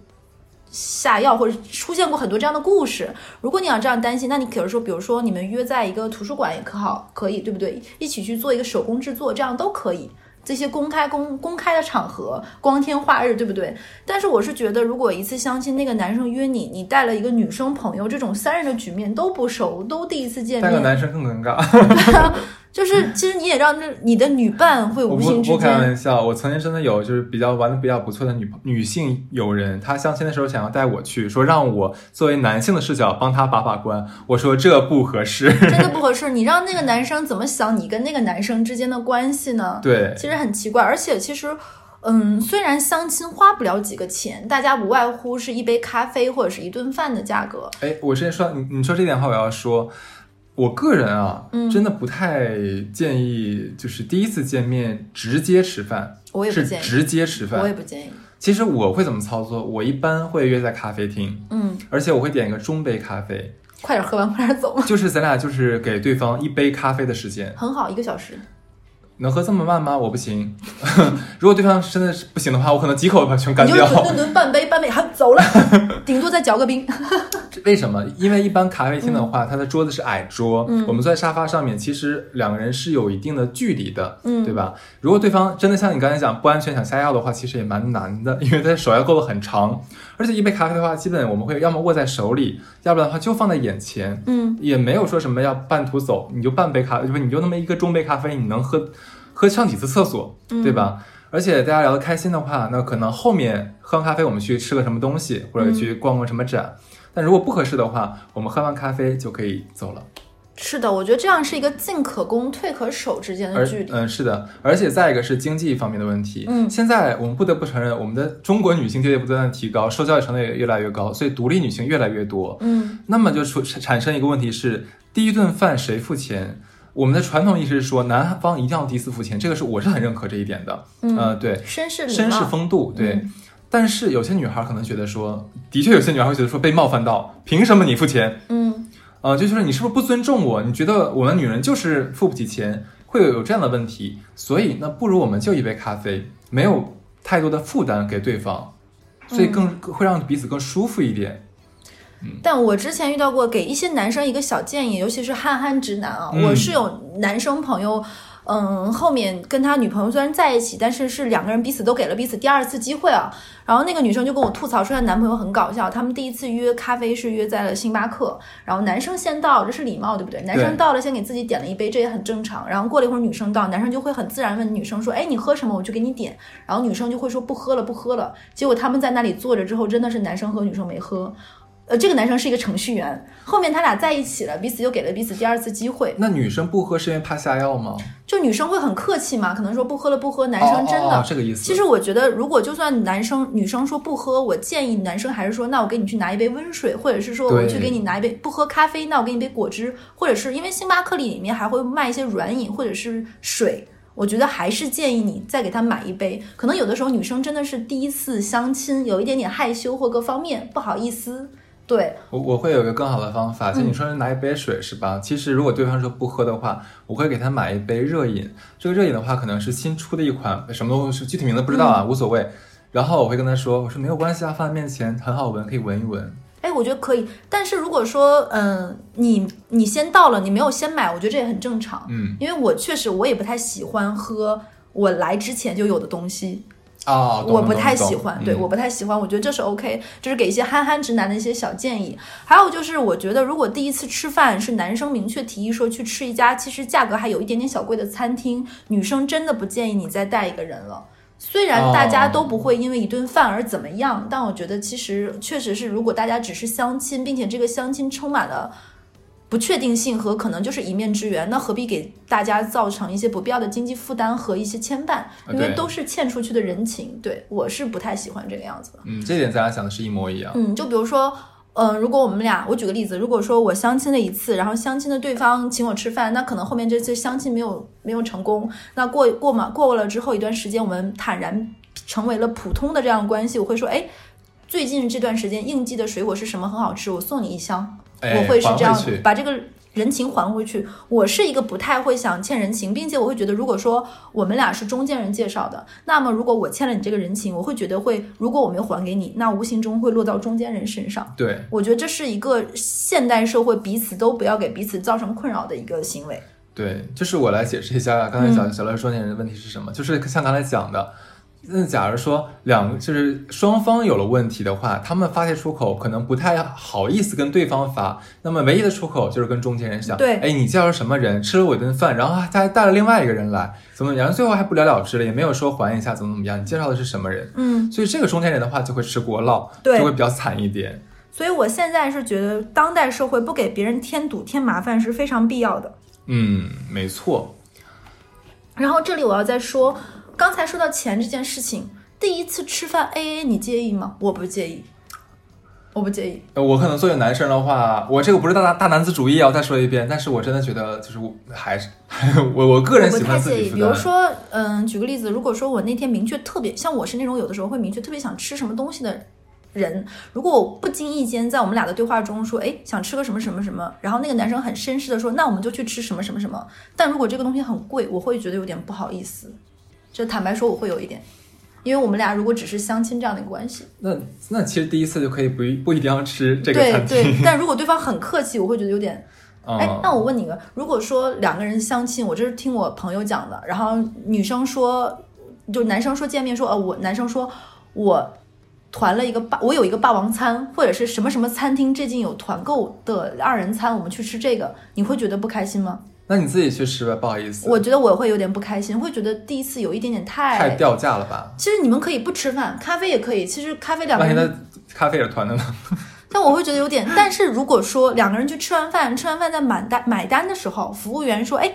下药或者出现过很多这样的故事。如果你要这样担心，那你可以说，比如说你们约在一个图书馆也可好，可以对不对？一起去做一个手工制作，这样都可以。这些公开公公开的场合，光天化日，对不对？但是我是觉得，如果一次相亲，那个男生约你，你带了一个女生朋友，这种三人的局面都不熟，都第一次见面，带个男生更尴尬。就是其实你也让这你的女伴会无形之不开，玩笑，我曾经真的有就是比较玩的比较不错的女女性友人，她相亲的时候想要带我去，说让我作为男性的视角帮她把把关，我说这不合适。真的 不合适。你让那个男生怎么想你跟那个男生之间的关系呢？对，其实很奇怪，而且其实。嗯，虽然相亲花不了几个钱，大家无外乎是一杯咖啡或者是一顿饭的价格。哎，我之前说你你说这点话，我要说，我个人啊，嗯真的不太建议，就是第一次见面直接吃饭，是我也不建议，直接吃饭我也。不建议。其实我会怎么操作？我一般会约在咖啡厅，嗯，而且我会点一个中杯咖啡，快点喝完，快点走，就是咱俩就是给对方一杯咖啡的时间。很好，一个小时。能喝这么慢吗？我不行。如果对方真的是不行的话，我可能几口把全干掉你就是。顿顿顿半杯半杯，好走了，顶多再嚼个冰。为什么？因为一般咖啡厅的话，它的桌子是矮桌，嗯我们坐在沙发上面，其实两个人是有一定的距离的，嗯对吧？如果对方真的像你刚才讲不安全想下药的话，其实也蛮难的，因为他手要够得很长，而且一杯咖啡的话，基本我们会要么握在手里，要不然的话就放在眼前，嗯，也没有说什么要半途走，你就半杯咖，就是你就那么一个中杯咖啡，你能喝喝上几次厕所，对吧？而且大家聊得开心的话，那可能后面喝完咖啡，我们去吃个什么东西，或者去逛逛什么展。但如果不合适的话，我们喝完咖啡就可以走了。是的，我觉得这样是一个进可攻、退可守之间的距离。嗯、是的，而且再一个是经济方面的问题。嗯现在我们不得不承认，我们的中国女性地位不断的提高，受教育程度也越来越高，所以独立女性越来越多。嗯那么就出产生一个问题是，第一顿饭谁付钱？我们的传统意识是说，男方一定要第一次付钱，这个是我是很认可这一点的。嗯，呃，对，绅士礼绅士。风度，对。嗯但是有些女孩可能觉得说，的确有些女孩会觉得说被冒犯到，凭什么你付钱？嗯呃，就就是你是不是不尊重我？你觉得我们女人就是付不起钱，会有有这样的问题。所以那不如我们就一杯咖啡，没有太多的负担给对方，所以更会让彼此更舒服一点。但我之前遇到过，给一些男生一个小建议，尤其是憨憨直男啊，嗯我是有男生朋友。嗯，后面跟他女朋友虽然在一起，但是是两个人彼此都给了彼此第二次机会啊。然后那个女生就跟我吐槽说，她男朋友很搞笑，他们第一次约咖啡是约在了星巴克，然后男生先到，这是礼貌，对不对？男生到了先给自己点了一杯，这也很正常。然后过了一会儿女生到，男生就会很自然问女生说，哎，你喝什么？我去给你点。然后女生就会说不喝了，不喝了。结果他们在那里坐着之后，真的是男生喝，女生没喝。呃，这个男生是一个程序员，后面他俩在一起了，彼此又给了彼此第二次机会。那女生不喝是因为怕下药吗？就女生会很客气嘛，可能说不喝了不喝，男生真的。哦哦哦这个意思。其实我觉得，如果就算男生女生说不喝，我建议男生还是说，那我给你去拿一杯温水，或者是说我去给你拿一杯不喝咖啡，那我给你杯果汁，或者是因为星巴克里面还会卖一些软饮或者是水。我觉得还是建议你再给他买一杯。可能有的时候女生真的是第一次相亲，有一点点害羞或各方面不好意思。对，我我会有一个更好的方法，就你说是拿一杯水是吧？其实如果对方说不喝的话，我会给他买一杯热饮。这个热饮的话，可能是新出的一款什么东西，具体名字不知道啊，无所谓。然后我会跟他说，我说没有关系啊，放在面前很好闻，可以闻一闻。哎，我觉得可以。但是如果说，嗯，你你先到了，你没有先买，我觉得这也很正常。嗯因为我确实我也不太喜欢喝我来之前就有的东西。啊，懂我不太喜欢，对，嗯我不太喜欢，我觉得这是 OK，就是给一些憨憨直男的一些小建议。还有就是，我觉得如果第一次吃饭是男生明确提议说去吃一家其实价格还有一点点小贵的餐厅，女生真的不建议你再带一个人了。虽然大家都不会因为一顿饭而怎么样，但我觉得其实确实是，如果大家只是相亲，并且这个相亲充满了不确定性和可能就是一面之缘，那何必给大家造成一些不必要的经济负担和一些牵绊？因为都是欠出去的人情。对我是不太喜欢这个样子的。嗯，这点咱俩想的是一模一样。嗯，就比如说。嗯，如果我们俩，我举个例子，如果说我相亲了一次，然后相亲的对方请我吃饭，那可能后面这次相亲没有没有成功，那过过嘛过了之后一段时间，我们坦然成为了普通的这样的关系，我会说，哎，最近这段时间应季的水果是什么很好吃，我送你一箱，哎我会是这样把这个人情还回去。我是一个不太会想欠人情，并且我会觉得，如果说我们俩是中间人介绍的，那么如果我欠了你这个人情，我会觉得会，如果我没有还给你，那无形中会落到中间人身上。对，我觉得这是一个现代社会彼此都不要给彼此造成困扰的一个行为。对，就是我来解释一下刚才小小乐说那人的问题是什么，就是像刚才讲的，那假如说两个就是双方有了问题的话，他们发泄出口可能不太好意思跟对方发，那么唯一的出口就是跟中间人讲，对哎，你介绍什么人，吃了我一顿饭，然后他还带了另外一个人来，怎么然后，最后还不了了之了，也没有说还一下怎么怎么样，你介绍的是什么人？嗯，所以这个中间人的话就会吃锅烙，对就会比较惨一点。所以我现在是觉得，当代社会不给别人添堵、添麻烦是非常必要的。嗯，没错，然后这里我要再说，刚才说到钱这件事情，第一次吃饭 A A 你介意吗？我不介意。我不介意。呃我可能作为男生的话，我这个不是大大男子主义啊，我再说一遍，但是我真的觉得就是我还是 我我个人我喜不太介意。欢自己负担。比如说，嗯，举个例子，如果说我那天明确特别，像我是那种有的时候会明确特别想吃什么东西的人，如果我不经意间在我们俩的对话中说，哎，想吃个什么什么什么，然后那个男生很绅士的说，那我们就去吃什么什么什么。但如果这个东西很贵，我会觉得有点不好意思。就坦白说，我会有一点，因为我们俩如果只是相亲这样的一个关系，那那其实第一次就可以不一不一定要吃这个对餐厅。对。但如果对方 很客气，我会觉得有点嗯哎，那我问你个，如果说两个人相亲，我这是听我朋友讲的，然后女生说，就男生说见面说，呃，我男生说我团了一个霸，我有一个霸王餐，或者是什么什么餐厅最近有团购的二人餐，我们去吃这个，你会觉得不开心吗？那你自己去吃吧，不好意思，我觉得我会有点不开心，会觉得第一次有一点点太……太掉价了吧？其实你们可以不吃饭，咖啡也可以。其实咖啡两个人那咖啡也是团的呢？但我会觉得有点，但是如果说两个人去吃完饭，吃完饭在买单买单的时候，服务员说：“哎，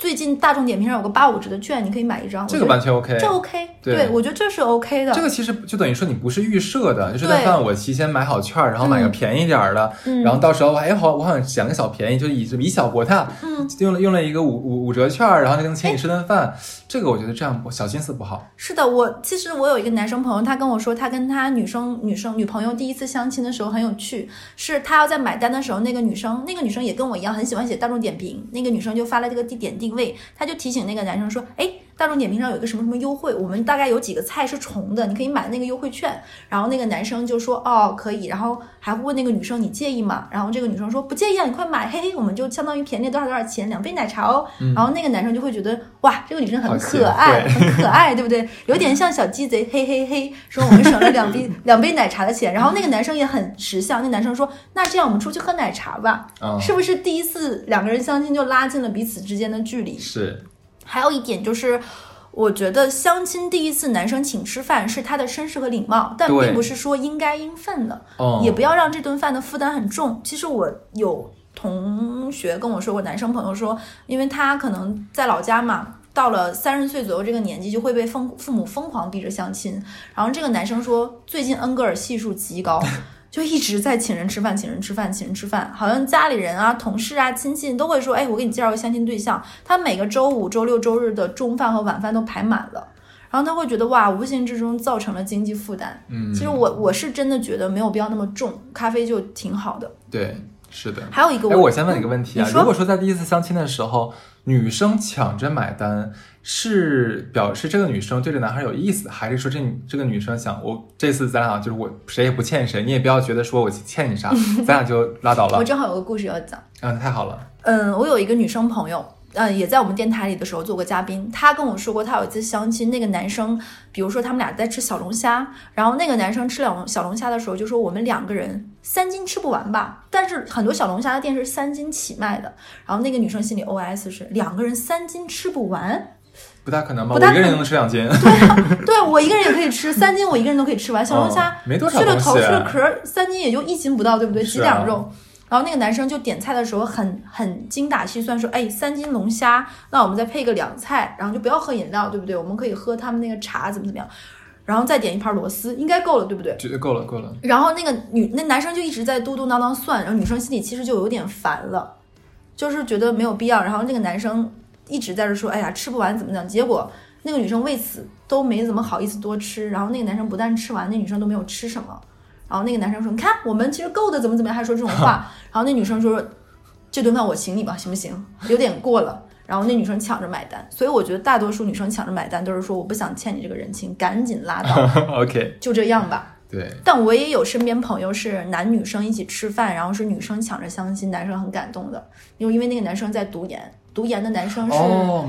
最近大众点评上有个八五折的券，你可以买一张。”这个完全 OK。这 OK，对我觉得这是 OK 的。这个其实就等于说你不是预设的，就是对在饭我提前买好券儿，然后买个便宜点儿的，嗯然后到时候哎好我好像捡个小便宜，就以以小博大，嗯，用了用了一个五五五折券儿，然后就能请你吃顿饭，这个我觉得这样不小心思不好。是的，我其实我有一个男生朋友，他跟我说，他跟他女生女生女朋友第一次相亲的时候很有趣，是他要在买单的时候，那个女生那个女生也跟我一样很喜欢写大众点评，那个女生就发了这个地点定位，他就提醒那个男生说，哎。大众点评上有一个什么什么优惠，我们大概有几个菜是重的，你可以买那个优惠券。然后那个男生就说哦可以，然后还会问那个女生你介意吗？然后这个女生说不介意啊，你快买，嘿嘿，我们就相当于便宜多少多少钱，两杯奶茶哦。然后那个男生就会觉得哇，这个女生很可爱，很可爱，对不对？有点像小鸡贼，嘿嘿嘿，说我们省了两杯两杯奶茶的钱。然后那个男生也很识相，那男生说那这样我们出去喝奶茶吧，哦，是不是第一次两个人相亲就拉近了彼此之间的距离？是还有一点就是。我觉得相亲第一次男生请吃饭是他的绅士和礼貌，但并不是说应该应分的，哦，也不要让这顿饭的负担很重。其实我有同学跟我说过，男生朋友说，因为他可能在老家嘛，到了三十岁左右这个年纪，就会被父父母疯狂逼着相亲。然后这个男生说，最近恩格尔系数极高。就一直在请人吃饭，请人吃饭，请人吃饭，好像家里人啊、同事啊、亲戚都会说：“哎，我给你介绍个相亲对象。”他每个周五、周六、周日的中饭和晚饭都排满了，然后他会觉得哇，无形之中造成了经济负担。嗯，其实我我是真的觉得没有必要那么重，咖啡就挺好的。对，是的。还有一个哎，我先问你个问题啊，如果说在第一次相亲的时候，女生抢着买单，是表示这个女生对这男孩有意思，还是说这这个女生想我这次咱俩就是我谁也不欠谁，你也不要觉得说我欠你啥，咱俩就拉倒了我。正好有个故事要讲。嗯，太好了，嗯，我有一个女生朋友，嗯，也在我们电台里的时候做过嘉宾。她跟我说过，她有一次相亲，那个男生，比如说他们俩在吃小龙虾，然后那个男生吃两小龙虾的时候就说我们两个人三斤吃不完吧，但是很多小龙虾的店是三斤起卖的，然后那个女生心里 OS 是两个人三斤吃不完，不大可能吧？一个人能吃两斤，对我一个人也可以吃 三斤，我一个人都可以吃完。小龙虾哦没多少去了头去了壳儿，三斤也就一斤不到，对不对？几两肉。然后那个男生就点菜的时候很很精打细算，说：“哎，三斤龙虾，那我们再配个凉菜，然后就不要喝饮料，对不对？我们可以喝他们那个茶，怎么怎么样，然后再点一盘螺丝，应该够了，对不对？”绝对够了，够了。然后那个女那男生就一直在嘟嘟囔囔算，然后女生心里其实就有点烦了，就是觉得没有必要。然后那个男生一直在这说：“哎呀，吃不完怎么怎么。”结果那个女生为此都没怎么好意思多吃。然后那个男生不但吃完，那女生都没有吃什么。然后那个男生说：“你看，我们其实够的，怎么怎么样，还说这种话。”然后那女生说：“这顿饭我请你吧，行不行？有点过了。”然后那女生抢着买单，所以我觉得大多数女生抢着买单都是说我不想欠你这个人情，赶紧拉倒，OK，就这样吧。对，但我也有身边朋友是男女生一起吃饭，然后是女生抢着相亲，男生很感动的，因为因为那个男生在读研，读研的男生是。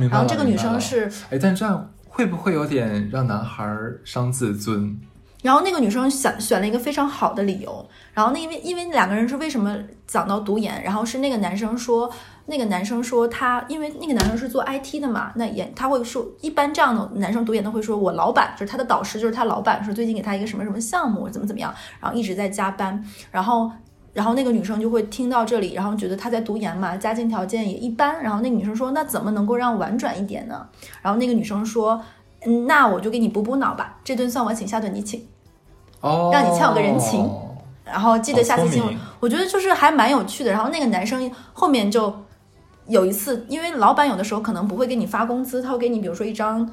然后这个女生是，哎，但这样会不会有点让男孩儿伤自尊？然后那个女生选选了一个非常好的理由，然后那因为因为两个人是为什么讲到读研，然后是那个男生说，那个男生说他因为那个男生是做 IT 的嘛，那也他会说，一般这样的男生读研都会说，我老板就是他的导师，就是他老板说最近给他一个什么什么项目，怎么怎么样，然后一直在加班，然后。然后那个女生就会听到这里，然后觉得他在读研嘛，家境条件也一般。然后那个女生说：“那怎么能够让婉转一点呢？”然后那个女生说：“嗯，那我就给你补补脑吧，这顿算我请，下顿你请。”哦，让你欠我个人情然后记得下次新闻好聪明，我觉得就是还蛮有趣的。然后那个男生后面就有一次，因为老板有的时候可能不会给你发工资，他会给你比如说一张。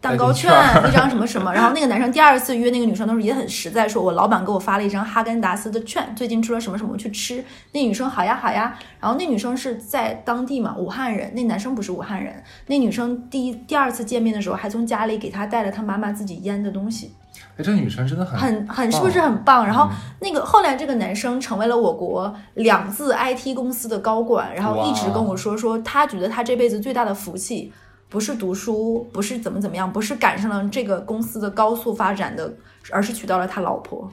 蛋糕券一张什么什么，然后那个男生第二次约那个女生的时候也很实在，说我老板给我发了一张哈根达斯的券，最近出了什么什么去吃。那女生好呀好呀，然后那女生是在当地嘛，武汉人，那男生不是武汉人。那女生第一第二次见面的时候，还从家里给他带了他妈妈自己腌的东西，哎，这个女生真的很很很是不是很棒？然嗯后那个后来这个男生成为了我国两字 IT 公司的高管，然后一直跟我说说他觉得他这辈子最大的福气。不是读书，不是怎么怎么样，不是赶上了这个公司的高速发展的，而是娶到了他老婆。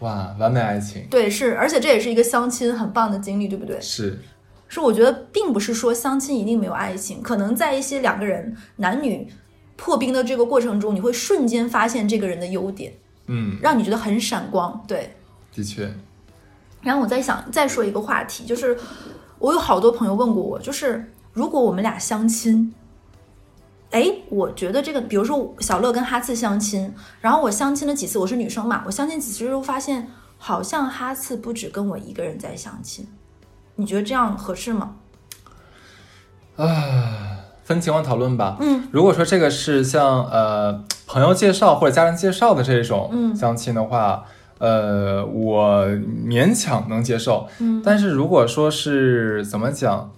哇，完美爱情对，是，而且这也是一个相亲很棒的经历，对不对？是是我觉得并不是说相亲一定没有爱情，可能在一些两个人男女破冰的这个过程中，你会瞬间发现这个人的优点，嗯，让你觉得很闪光。对，的确，然后我在想再说一个话题，就是我有好多朋友问过我，就是如果我们俩相亲。哎，我觉得这个，比如说小乐跟哈次相亲，然后我相亲了几次，我是女生嘛，我相亲几次之后发现，好像哈次不止跟我一个人在相亲，你觉得这样合适吗？啊 分情况讨论吧。嗯，如果说这个是像呃朋友介绍或者家人介绍的这种嗯相亲的话，呃，我勉强能接受。嗯但是如果说是怎么讲，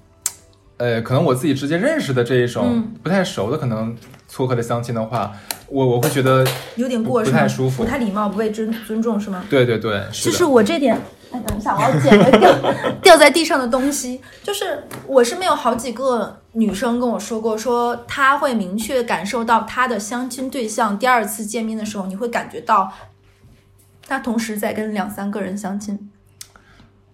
呃，可能我自己直接认识的这一种、嗯不太熟的，可能撮合的相亲的话，我我会觉得，有点过不？太舒服不太礼貌，不被尊尊重是吗？对对对。就是我这点，哎，等一下，我要捡个 掉掉在地上的东西。就是我身边有好几个女生跟我说过，说她会明确感受到她的相亲对象第二次见面的时候，你会感觉到她同时在跟两三个人相亲。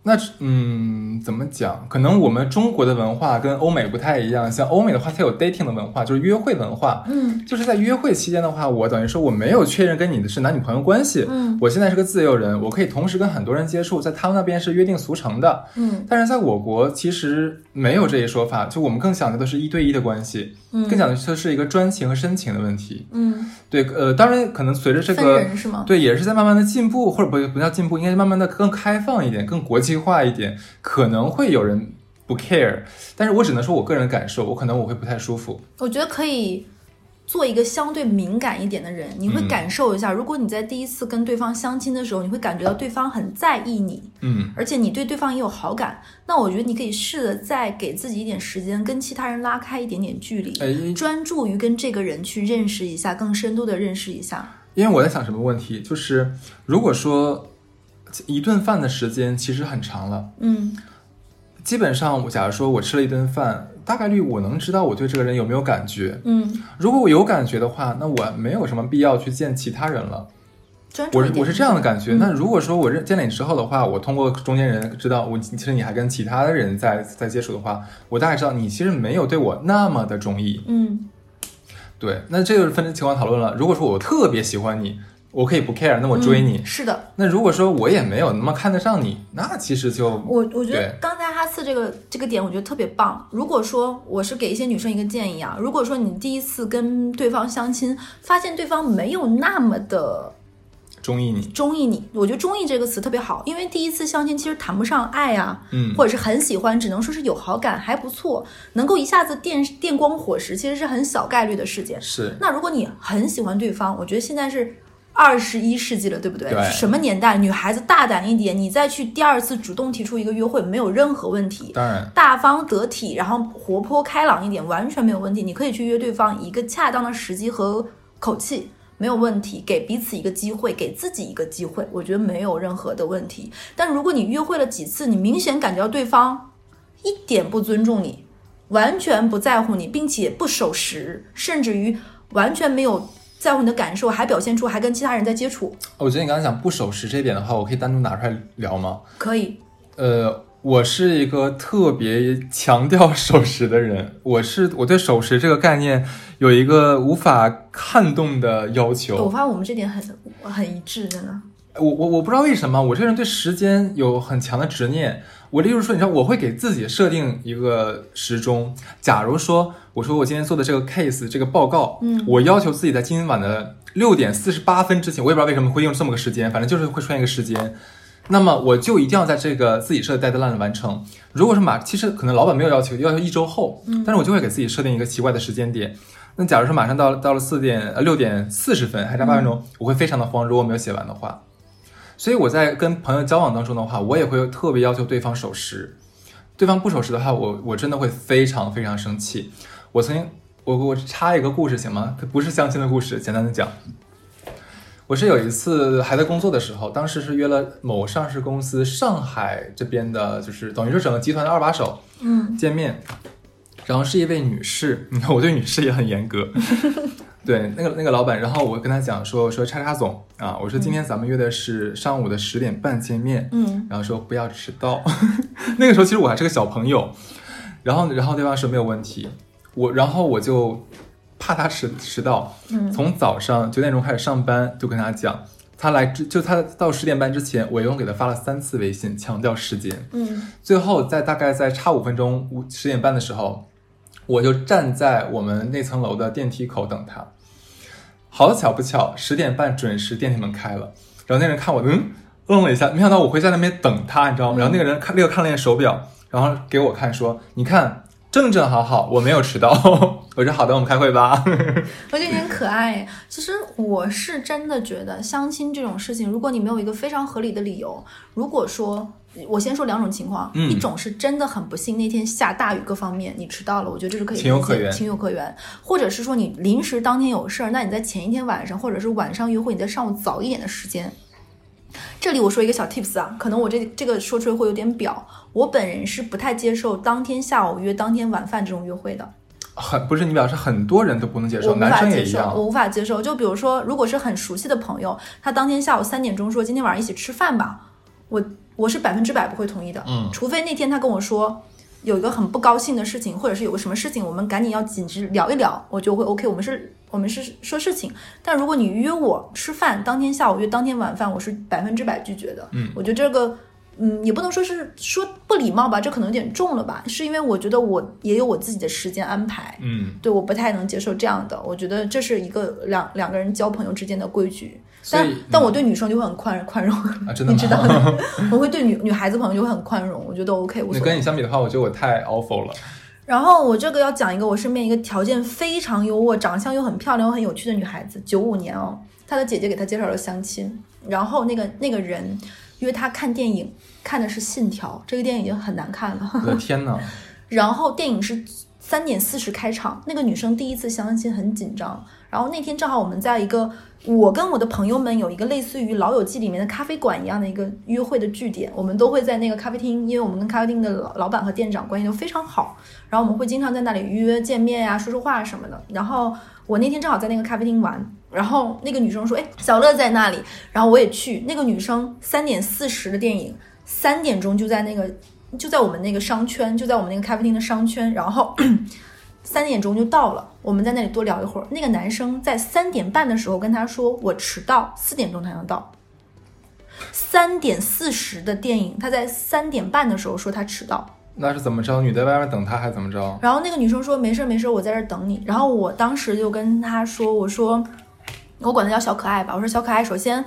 那嗯，怎么讲？可能我们中国的文化跟欧美不太一样。像欧美的话，它有 dating 的文化，就是约会文化。嗯就是在约会期间的话，我等于说我没有确认跟你的是男女朋友关系。嗯我现在是个自由人，我可以同时跟很多人接触，在他们那边是约定俗成的。嗯但是在我国其实没有这一说法，就我们更讲究的是一对一的关系，嗯更讲究的是一个专情和深情的问题。嗯，对，呃，当然可能随着这个？对，也是在慢慢的进步，或者不不叫进步，应该是慢慢的更开放一点，更国际化一点。可能会有人不 care，但是我只能说我个人感受，我可能我会不太舒服。我觉得可以做一个相对敏感一点的人，你会嗯感受一下，如果你在第一次跟对方相亲的时候，你会感觉到对方很在意你，嗯，而且你对对方也有好感，那我觉得你可以试着再给自己一点时间，跟其他人拉开一点点距离，哎，专注于跟这个人去认识一下，更深度的认识一下。因为我在想什么问题，就是如果说一顿饭的时间其实很长了，嗯基本上我假如说我吃了一顿饭，大概率我能知道我对这个人有没有感觉。嗯，如果我有感觉的话，那我没有什么必要去见其他人了。我是我是这样的感觉。嗯那如果说我认见了你之后的话，我通过中间人知道我其实你还跟其他的人在在接触的话，我大概知道你其实没有对我那么的中意。嗯对，那这就是分情况讨论了。如果说我特别喜欢你，我可以不 care，那我追你。嗯是的，那如果说我也没有那么看得上你，那其实就我我觉得刚才哈次这个这个点，我觉得特别棒。如果说我是给一些女生一个建议啊，如果说你第一次跟对方相亲，发现对方没有那么的中意你。中意你，我觉得“中意”这个词特别好，因为第一次相亲其实谈不上爱啊，嗯或者是很喜欢，只能说是有好感，还不错，能够一下子电电光火石，其实是很小概率的事件。是那如果你很喜欢对方，我觉得现在是二十一世纪了，对不对？对什么年代，女孩子大胆一点，你再去第二次主动提出一个约会，没有任何问题。当然，大方得体，然后活泼开朗一点，完全没有问题。你可以去约对方一个恰当的时机和口气，没有问题。给彼此一个机会，给自己一个机会，我觉得没有任何的问题。但如果你约会了几次，你明显感觉到对方一点不尊重你，完全不在乎你，并且不守时，甚至于完全没有在乎你的感受，还表现出还跟其他人在接触，我觉得你刚才讲不守时这点的话，我可以单独拿出来聊吗？可以。呃，我是一个特别强调 守时的人，我是我对守时这个概念有一个无法撼动的要求我。发现我们这点很很一致，真的。我我我不知道为什么，我这个人对时间有很强的执念。我例如说，你知道，我会给自己设定一个时钟。假如说，我说我今天做的这个 case 这个报告，嗯我要求自己在今晚的六点四十八分之前，我也不知道为什么会用这么个时间，反正就是会出现一个时间。那么我就一定要在这个自己设的 deadline 完成。如果是马，其实可能老板没有要求，要求一周后，嗯但是我就会给自己设定一个奇怪的时间点。那假如说马上到了到了四点呃六点四十分，还差八分钟，嗯我会非常的慌，如果没有写完的话。所以我在跟朋友交往当中的话，我也会特别要求对方守时。对方不守时的话，我我真的会非常非常生气。我曾经，我我插一个故事行吗？不是相亲的故事，简单的讲。我是有一次还在工作的时候，当时是约了某上市公司上海这边的，就是等于说整个集团的二把手嗯见面，然后是一位女士，你看我对女士也很严格，对那个那个老板，然后我跟他讲说说叉叉总啊，我说今天咱们约的是上午的十点半见面，嗯然后说不要迟到。那个时候其实我还是个小朋友，然后然后对方说没有问题，我然后我就怕他迟迟到，嗯从早上九点钟开始上班，就跟他讲，他来之就他到十点半之前，我一共给他发了三次微信，强调时间。嗯最后在大概在差五分钟五十点半的时候，我就站在我们那层楼的电梯口等他。好巧不巧，十点半准时电梯门开了，然后那人看我，嗯，愣了一下，没想到我会在那边等他，你知道吗？然后那个人看立刻看了一眼手表，然后给我看说：“你看，正正好好，我没有迟到。”我说：“好的，我们开会吧。我觉得有点可爱。其实我是真的觉得相亲这种事情，如果你没有一个非常合理的理由，如果说我先说两种情况，嗯一种是真的很不幸，那天下大雨，各方面你迟到了，我觉得这是可以情有可原情有可原。或者是说你临时当天有事儿，那你在前一天晚上，或者是晚上约会，你在上午早一点的时间。这里我说一个小 tips 啊，可能我这这个说出来会有点表，我本人是不太接受当天下午约当天晚饭这种约会的。”很不是你表示很多人都不能接受，男法接受，生也一样我。无法接受。就比如说，如果是很熟悉的朋友，他当天下午三点钟说今天晚上一起吃饭吧，我我是百分之百不会同意的。嗯除非那天他跟我说有一个很不高兴的事情，或者是有个什么事情，我们赶紧要紧急聊一聊，我就会 OK。我们是，我们是说事情。但如果你约我吃饭，当天下午约当天晚饭，我是百分之百拒绝的。嗯我觉得这个。嗯，也不能说是说不礼貌吧，这可能有点重了吧。是因为我觉得我也有我自己的时间安排，嗯，对，我不太能接受这样的。我觉得这是一个两两个人交朋友之间的规矩。但但我对女生就会很宽宽容，啊，真的？你知道的，我会对女女孩子朋友就会很宽容，我觉得 OK 无那跟。你相比的话，我觉得我太 awful 了。然后我这个要讲一个我身边一个条件非常优渥、长相又很漂亮又很有趣的女孩子，九五年哦，她的姐姐给她介绍了相亲，然后那个那个人约她看电影，看的是《信条》，这个电影已经很难看了。我的天呐，然后电影是三点四十开场，那个女生第一次相亲很紧张。然后那天正好我们在一个，我跟我的朋友们有一个类似于《老友记》里面的咖啡馆一样的一个约会的据点，我们都会在那个咖啡厅，因为我们跟咖啡厅的老老板和店长关系都非常好，然后我们会经常在那里约见面呀、说说话什么的。然后我那天正好在那个咖啡厅玩，然后那个女生说：“哎，小乐在那里。”然后我也去。那个女生三点四十的电影，三点钟就在那个就在我们那个商圈，就在我们那个咖啡厅的商圈，然后三点钟就到了，我们在那里多聊一会儿。那个男生在三点半的时候跟他说我迟到，四点钟才能到。三点四十的电影，他在三点半的时候说他迟到，那是怎么着？女的在外面等他，还是怎么着？然后那个女生说没事儿没事儿，我在这儿等你。然后我当时就跟他说，我说我管他叫小可爱吧，我说小可爱，首先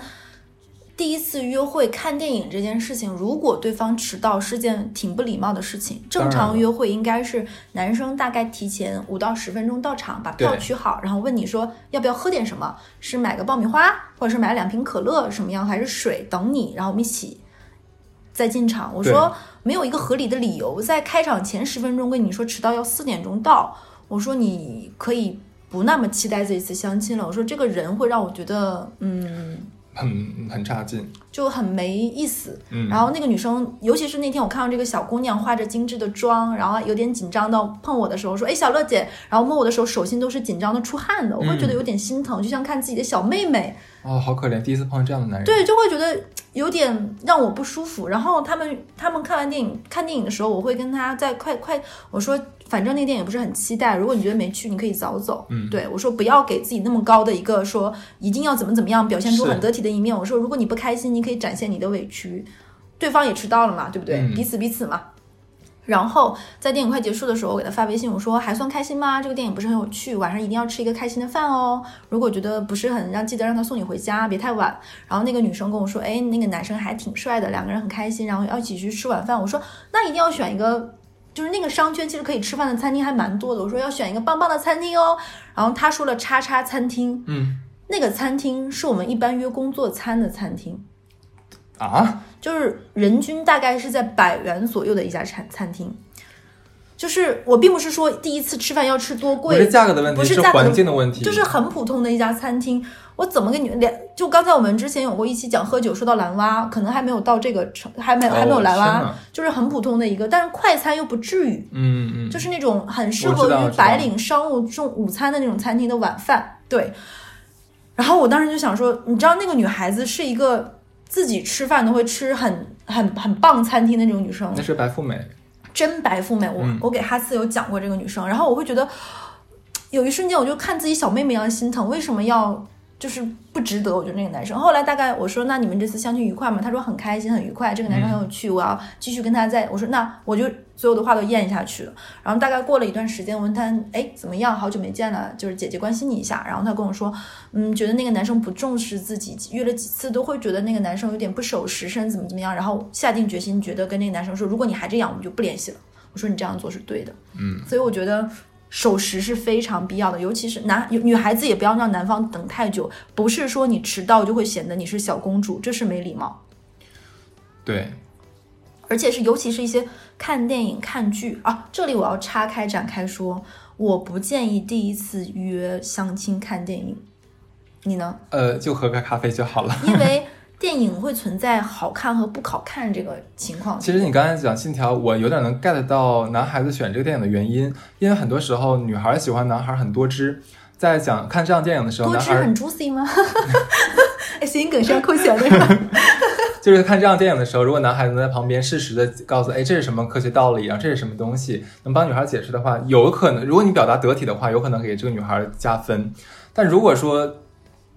第一次约会看电影这件事情，如果对方迟到是件挺不礼貌的事情。正常约会应该是男生大概提前五到十分钟到场，把票取好，然后问你说要不要喝点什么，是买个爆米花，或者是买两瓶可乐什么样，还是水等你，然后我们一起再进场。我说没有一个合理的理由，在开场前十分钟跟你说迟到要四点钟到，我说你可以不那么期待这一次相亲了。我说这个人会让我觉得，嗯，很很差劲。就很没意思。嗯，然后那个女生，尤其是那天我看到这个小姑娘化着精致的妆，然后有点紧张到碰我的时候说：“哎，小乐姐。”然后摸我的时候，手心都是紧张的出汗的，我会觉得有点心疼，就像看自己的小妹妹。哦，好可怜，第一次碰见这样的男人。对，就会觉得有点让我不舒服。然后他们他们看完电影看电影的时候，我会跟他在快快我说，反正那个电影不是很期待，如果你觉得没趣，你可以早走。嗯对我说不要给自己那么高的一个说一定要怎么怎么样，表现出很得体的一面。我说如果你不开心，你可以展现你的委屈。对方也迟到了嘛，对不对？嗯彼此彼此嘛。然后在电影快结束的时候，我给他发微信，我说还算开心吗？这个电影不是很有趣，晚上一定要吃一个开心的饭哦。如果觉得不是很让，记得让他送你回家，别太晚。然后那个女生跟我说，哎，那个男生还挺帅的，两个人很开心，然后要一起去吃晚饭。我说那一定要选一个，就是那个商圈其实可以吃饭的餐厅还蛮多的。我说要选一个棒棒的餐厅哦。然后他说了叉叉餐厅，嗯那个餐厅是我们一般约工作餐的餐厅。啊，就是人均大概是在百元左右的一家餐餐厅。就是我并不是说第一次吃饭要吃多贵，不是价格的问题，不是环境的问题，就是很普通的一家餐厅。我怎么跟你连？就刚才我们之前有过一期讲喝酒，说到蓝蛙，可能还没有到这个程，还没有、哦还没有蓝蛙，就是很普通的一个，但是快餐又不至于。嗯嗯，就是那种很适合于白领商务中午餐的那种餐厅的晚饭。对，然后我当时就想说，你知道那个女孩子是一个自己吃饭都会吃很很很棒餐厅的那种女生那，是白富美，真白富美。我、嗯我给哈斯有讲过这个女生，然后我会觉得有一瞬间我就看自己小妹妹一样心疼，为什么要？就是不值得，我觉得那个男生。后来大概我说，那你们这次相亲愉快吗？他说很开心，很愉快。这个男生很有趣，我要继续跟他在。我说那我就所有的话都咽下去了。然后大概过了一段时间，我问他，哎，怎么样？好久没见了，就是姐姐关心你一下。然后他跟我说，嗯，觉得那个男生不重视自己，约了几次都会觉得那个男生有点不守时，甚至怎么怎么样。然后下定决心，觉得跟那个男生说，如果你还这样，我们就不联系了。我说你这样做是对的，嗯，所以我觉得守时是非常必要的，尤其是男女孩子也不要让男方等太久，不是说你迟到就会显得你是小公主，这是没礼貌。对，而且是尤其是一些看电影、看剧啊，这里我要岔开展开说，我不建议第一次约相亲看电影，你呢？呃，就喝个咖啡就好了。因为电影会存在好看和不好看这个情况。其实你刚才讲《信条》，我有点能 get 到男孩子选这个电影的原因，因为很多时候女孩喜欢男孩很多汁。在讲看这样电影的时候，多汁很 juicy 吗？哎，谐音梗是要扣起来的是吧？就是看这样电影的时候，如果男孩子在旁边适时的告诉，哎，这是什么科学道理啊，这是什么东西，能帮女孩解释的话，有可能，如果你表达得体的话，有可能给这个女孩加分。但如果说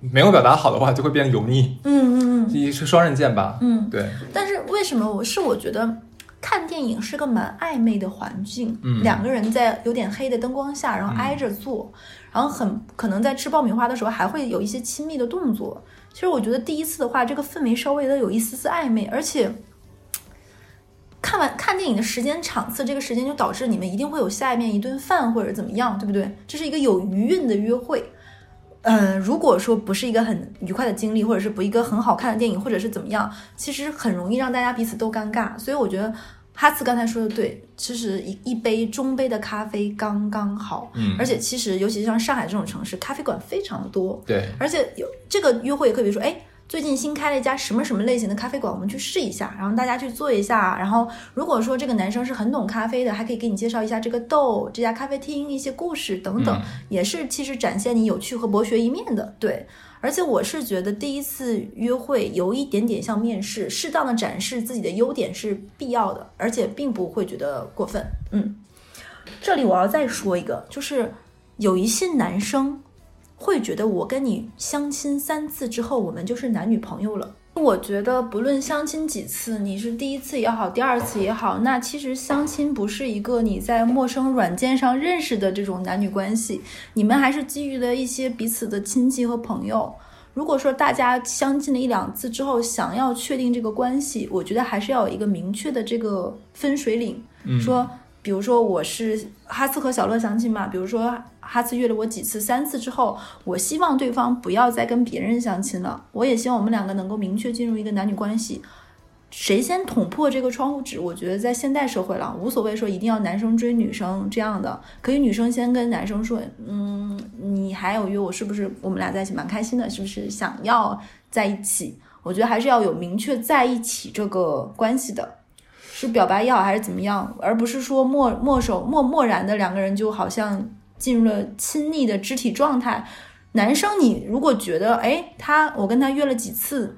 没有表达好的话，就会变得油腻，嗯嗯嗯一是双刃剑吧。嗯。对，但是为什么我是我觉得看电影是个蛮暧昧的环境，嗯两个人在有点黑的灯光下，然后挨着坐，然后很可能在吃爆米花的时候还会有一些亲密的动作。其实我觉得第一次的话，这个氛围稍微的有一丝丝暧昧，而且。看完看电影的时间场次，这个时间就导致你们一定会有下面一顿饭或者怎么样，对不对？这是一个有余韵的约会。嗯，如果说不是一个很愉快的经历，或者是不一个很好看的电影，或者是怎么样，其实很容易让大家彼此都尴尬。所以我觉得哈茨刚才说的对，其实一一杯中杯的咖啡刚刚好。嗯而且其实尤其像上海这种城市，咖啡馆非常的多，对，而且有这个约会也可以，比如说，哎，最近新开了一家什么什么类型的咖啡馆，我们去试一下，然后大家去做一下。然后如果说这个男生是很懂咖啡的，还可以给你介绍一下这个豆、这家咖啡厅一些故事等等，嗯也是其实展现你有趣和博学一面的。对，而且我是觉得第一次约会有一点点像面试，适当的展示自己的优点是必要的，而且并不会觉得过分。嗯，这里我要再说一个，就是有一些男生会觉得我跟你相亲三次之后，我们就是男女朋友了。我觉得不论相亲几次，你是第一次也好，第二次也好，那其实相亲不是一个你在陌生软件上认识的这种男女关系，你们还是基于了一些彼此的亲戚和朋友。如果说大家相亲了一两次之后，想要确定这个关系，我觉得还是要有一个明确的这个分水岭。嗯说，比如说我是哈斯和小乐相亲嘛，比如说哈斯约了我几次，三次之后，我希望对方不要再跟别人相亲了，我也希望我们两个能够明确进入一个男女关系。谁先捅破这个窗户纸？我觉得在现代社会了，无所谓说一定要男生追女生这样的，可以女生先跟男生说，嗯，你还有约我，是不是我们俩在一起蛮开心的？是不是想要在一起？我觉得还是要有明确在一起这个关系的，是表白也好还是怎么样，而不是说默默手默默然的两个人就好像进入了亲昵的肢体状态。男生，你如果觉得，哎，他我跟他约了几次，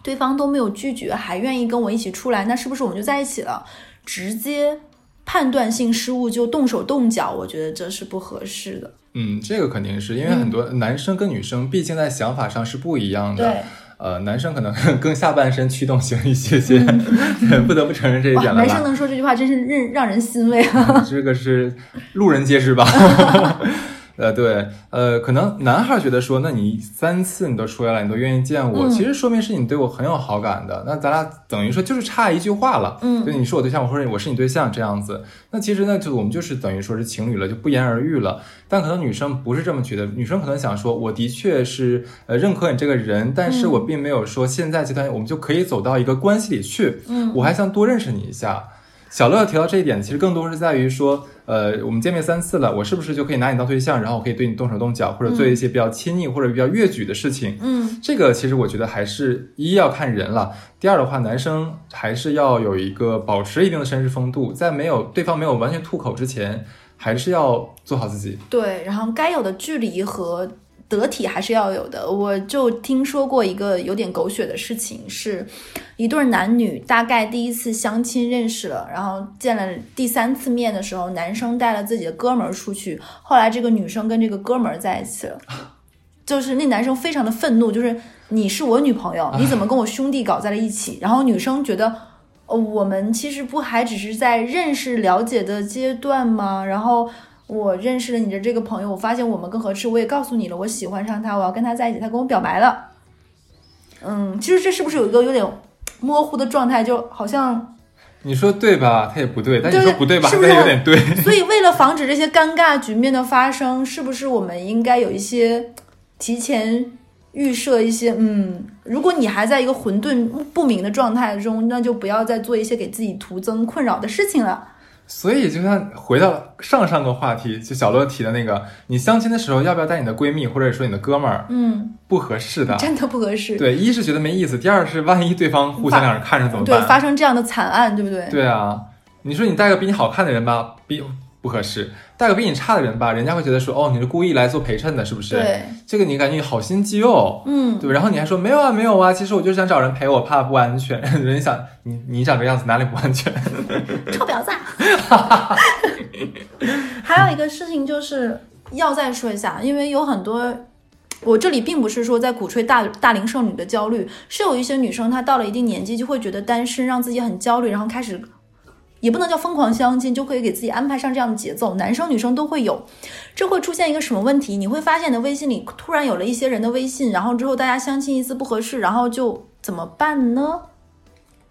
对方都没有拒绝，还愿意跟我一起出来，那是不是我们就在一起了？直接判断性失误就动手动脚，我觉得这是不合适的。嗯，这个肯定是因为很多男生跟女生毕竟在想法上是不一样的。对，呃，男生可能 更下半身驱动型一些些，不得不承认这一，点了男生。能说这句话，真是让让人欣慰啊！这个是路人皆知吧？呃，对，呃，可能男孩觉得说，那你三次你都出来了，你都愿意见我，嗯其实说明是你对我很有好感的。那咱俩等于说就是差一句话了，嗯就你是我对象，或者我是你对象这样子。那其实呢，就我们就是等于说是情侣了，就不言而喻了。但可能女生不是这么觉得，女生可能想说，我的确是呃认可你这个人，但是我并没有说现在阶段我们就可以走到一个关系里去，嗯我还想多认识你一下。小乐提到这一点，其实更多是在于说，呃，我们见面三次了，我是不是就可以拿你当对象，然后我可以对你动手动脚，或者做一些比较亲昵或者比较越矩的事情？嗯这个其实我觉得还是一要看人了，第二的话，男生还是要有一个保持一定的绅士风度，在没有对方没有完全吐口之前，还是要做好自己。对，然后该有的距离和得体还是要有的。我就听说过一个有点狗血的事情，是一对男女大概第一次相亲认识了，然后见了第三次面的时候，男生带了自己的哥们儿出去，后来这个女生跟这个哥们儿在一起了。就是那男生非常的愤怒，就是你是我女朋友，你怎么跟我兄弟搞在了一起？然后女生觉得，呃，我们其实不还只是在认识了解的阶段吗？然后我认识了你的这个朋友，我发现我们更合适，我也告诉你了，我喜欢上他，我要跟他在一起，他跟我表白了。嗯，其实这是不是有一个有点模糊的状态，就好像你说对吧？他也不对，但你说不对吧？是不是他有点对。所以，为了防止这些尴尬局面的发生，是不是我们应该有一些提前预设一些？嗯，如果你还在一个混沌不明的状态中，那就不要再做一些给自己徒增困扰的事情了。所以，就像回到上上个话题，就小乐提的那个，你相亲的时候要不要带你的闺蜜或者说你的哥们儿？嗯，不合适的。真的不合适。对，一是觉得没意思，第二是万一对方互相两人看着怎么办对，发生这样的惨案，对不对？对啊，你说你带个比你好看的人吧，比不合适；带个比你差的人吧，人家会觉得说，哦，你是故意来做陪衬的，是不是？对，这个你感觉你好心机哦。嗯，对，然后你还说没有啊，没有啊，其实我就是想找人陪我，怕不安全。人家想你你长这样子哪里不安全？臭婊子。还有一个事情就是要再说一下，因为有很多。我这里并不是说在鼓吹大大龄剩女的焦虑，是有一些女生她到了一定年纪就会觉得单身让自己很焦虑，然后开始也不能叫疯狂相亲，就可以给自己安排上这样的节奏，男生女生都会有。这会出现一个什么问题？你会发现你的微信里突然有了一些人的微信，然后之后大家相亲一次不合适，然后就怎么办呢？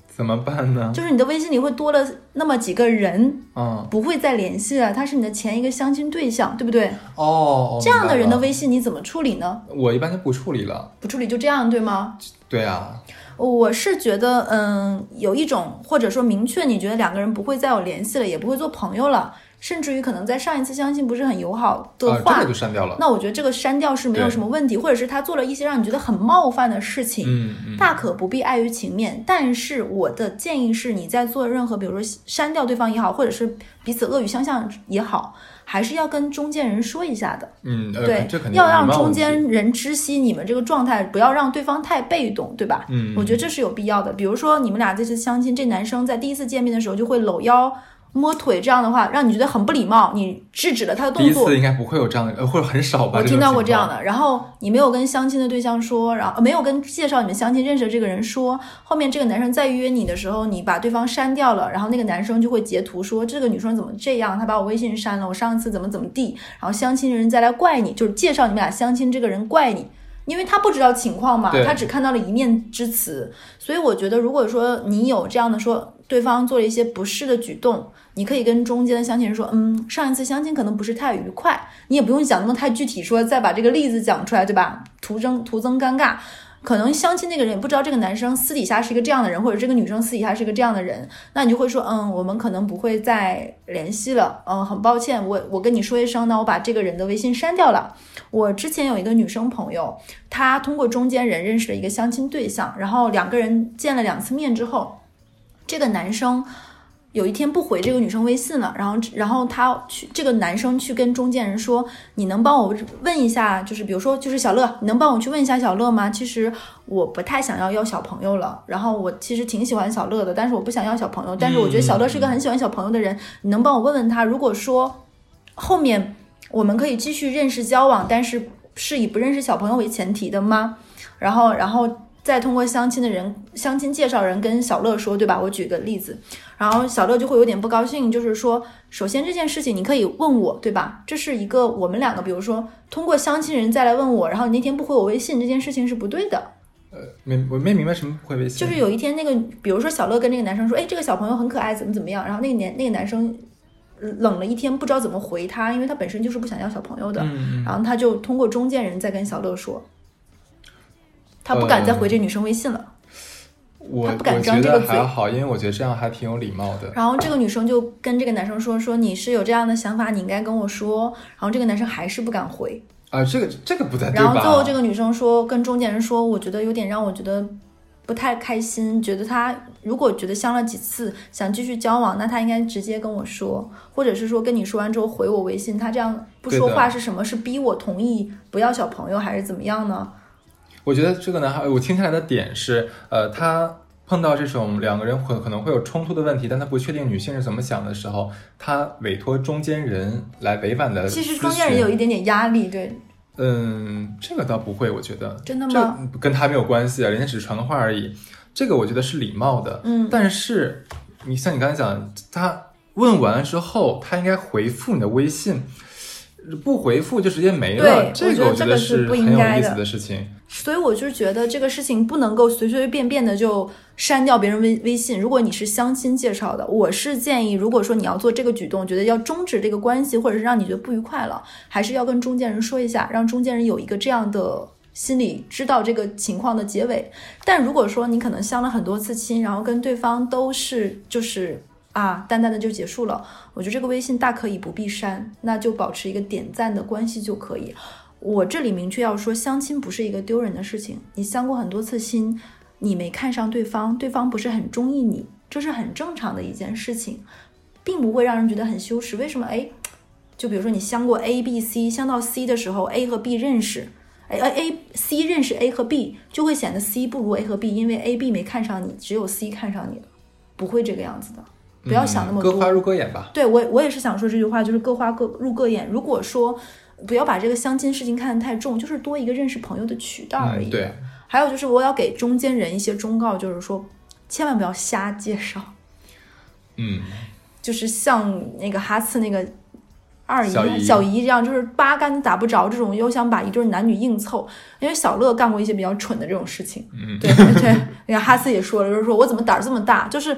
怎么办呢？就是你的微信里会多了那么几个人，嗯，不会再联系了，他是你的前一个相亲对象，对不对？哦，这样的人的微信你怎么处理呢？我一般就不处理了。不处理就这样，对吗？对啊，我是觉得，嗯，有一种或者说明确，你觉得两个人不会再有联系了，也不会做朋友了，甚至于可能在上一次相亲不是很友好的啊，话，这个就删掉了。那我觉得这个删掉是没有什么问题，或者是他做了一些让你觉得很冒犯的事情，嗯嗯，大可不必碍于情面。但是我的建议是，你在做任何，比如说删掉对方也好，或者是彼此恶语相向也好，还是要跟中间人说一下的。嗯，呃对这肯，定要让中间人知悉你们这个状态，不要让对方太被动，对吧？嗯，我觉得这是有必要的。比如说你们俩这次相亲，这男生在第一次见面的时候就会搂腰。摸腿这样的话，让你觉得很不礼貌，你制止了他的第一动作次。应该不会有这样的，呃，或者很少吧。我听到过这样的。然后你没有跟相亲的对象说，然后呃没有跟介绍你们相亲认识的这个人说，后面这个男生再约你的时候，你把对方删掉了，然后那个男生就会截图说这个女生怎么这样，她把我微信删了，我上一次怎么怎么地，然后相亲的人再来怪你，就是介绍你们俩相亲这个人怪你。因为他不知道情况嘛，他只看到了一面之词，所以我觉得，如果说你有这样的说，对方做了一些不适的举动，你可以跟中间的相亲人说，嗯，上一次相亲可能不是太愉快，你也不用讲那么太具体说，再把这个例子讲出来，对吧？徒增徒增尴尬。可能相亲那个人也不知道这个男生私底下是一个这样的人，或者这个女生私底下是一个这样的人，那你就会说，嗯，我们可能不会再联系了，嗯，很抱歉，我我跟你说一声，那我把这个人的微信删掉了。我之前有一个女生朋友，她通过中间人认识了一个相亲对象，然后两个人见了两次面之后，这个男生有一天不回这个女生微信了，然后然后他去这个男生去跟中间人说，你能帮我问一下，就是比如说就是小乐，你能帮我去问一下小乐吗？其实我不太想要要小朋友了，然后我其实挺喜欢小乐的，但是我不想要小朋友，但是我觉得小乐是一个很喜欢小朋友的人，你能帮我问问他，如果说后面我们可以继续认识交往，但是是以不认识小朋友为前提的吗？然后然后。再通过相亲的人、相亲介绍人跟小乐说，对吧？我举个例子，然后小乐就会有点不高兴，就是说，首先这件事情你可以问我，对吧？这是一个我们两个，比如说通过相亲人再来问我，然后你那天不回我微信，这件事情是不对的。呃没我没明白什么不回微信，就是有一天那个，比如说小乐跟那个男生说，哎，这个小朋友很可爱，怎么怎么样，然后那个男那个男生冷了一天，不知道怎么回他，因为他本身就是不想要小朋友的，然后他就通过中间人再跟小乐说，他不敢再回这女生微信了。我他不敢我觉得张这个嘴还好，因为我觉得这样还挺有礼貌的。然后这个女生就跟这个男生说说你是有这样的想法，你应该跟我说。然后这个男生还是不敢回。啊，这个这个不太对然后？最后这个女生说跟中间人说，我觉得有点让我觉得不太开心，觉得他如果觉得相了几次想继续交往，那他应该直接跟我说，或者是说跟你说完之后回我微信。他这样不说话是什么？是逼我同意不要小朋友，还是怎么样呢？我觉得这个男孩，我听下来的点是，呃，他碰到这种两个人可可能会有冲突的问题，但他不确定女性是怎么想的时候，他委托中间人来委婉的。其实中间人有一，点点压力，对，嗯，这个倒不会，我觉得真的吗？这跟他没有关系啊，人家只是传个话而已。这个我觉得是礼貌的，嗯但是你像你刚才讲，他问完了之后，他应该回复你的微信，不回复就直接没了，对这个我觉得这个是是不应该的的事情。所以我就觉得这个事情不能够随随便便的就删掉别人微微信。如果你是相亲介绍的，我是建议，如果说你要做这个举动，觉得要终止这个关系，或者是让你觉得不愉快了，还是要跟中间人说一下，让中间人有一个这样的心里知道这个情况的结尾。但如果说你可能相了很多次亲，然后跟对方都是就是。啊，淡淡的就结束了。我觉得这个微信大可以不必删，那就保持一个点赞的关系就可以。我这里明确要说，相亲不是一个丢人的事情。你相过很多次亲，你没看上对方，对方不是很中意你，这是很正常的一件事情，并不会让人觉得很羞耻。为什么？哎，就比如说你相过 A、B、C，相到 C 的时候，A 和 B 认识，哎 A、C 认识 A 和 B，就会显得 C 不如 A 和 B，因为 A、B 没看上你，只有 C 看上你了，不会这个样子的。不要想那么多。嗯各花入各眼吧。对我，我也是想说这句话，就是各花各入各眼。如果说不要把这个相亲事情看得太重，就是多一个认识朋友的渠道而已。嗯，对，还有就是我要给中间人一些忠告，就是说千万不要瞎介绍，嗯，就是像那个哈次那个。二姨、小姨这样，就是八竿子打不着这种，又想把一对男女硬凑。因为小乐干过一些比较蠢的这种事情，嗯对对。那个哈斯也说了，就是说我怎么胆儿这么大，就是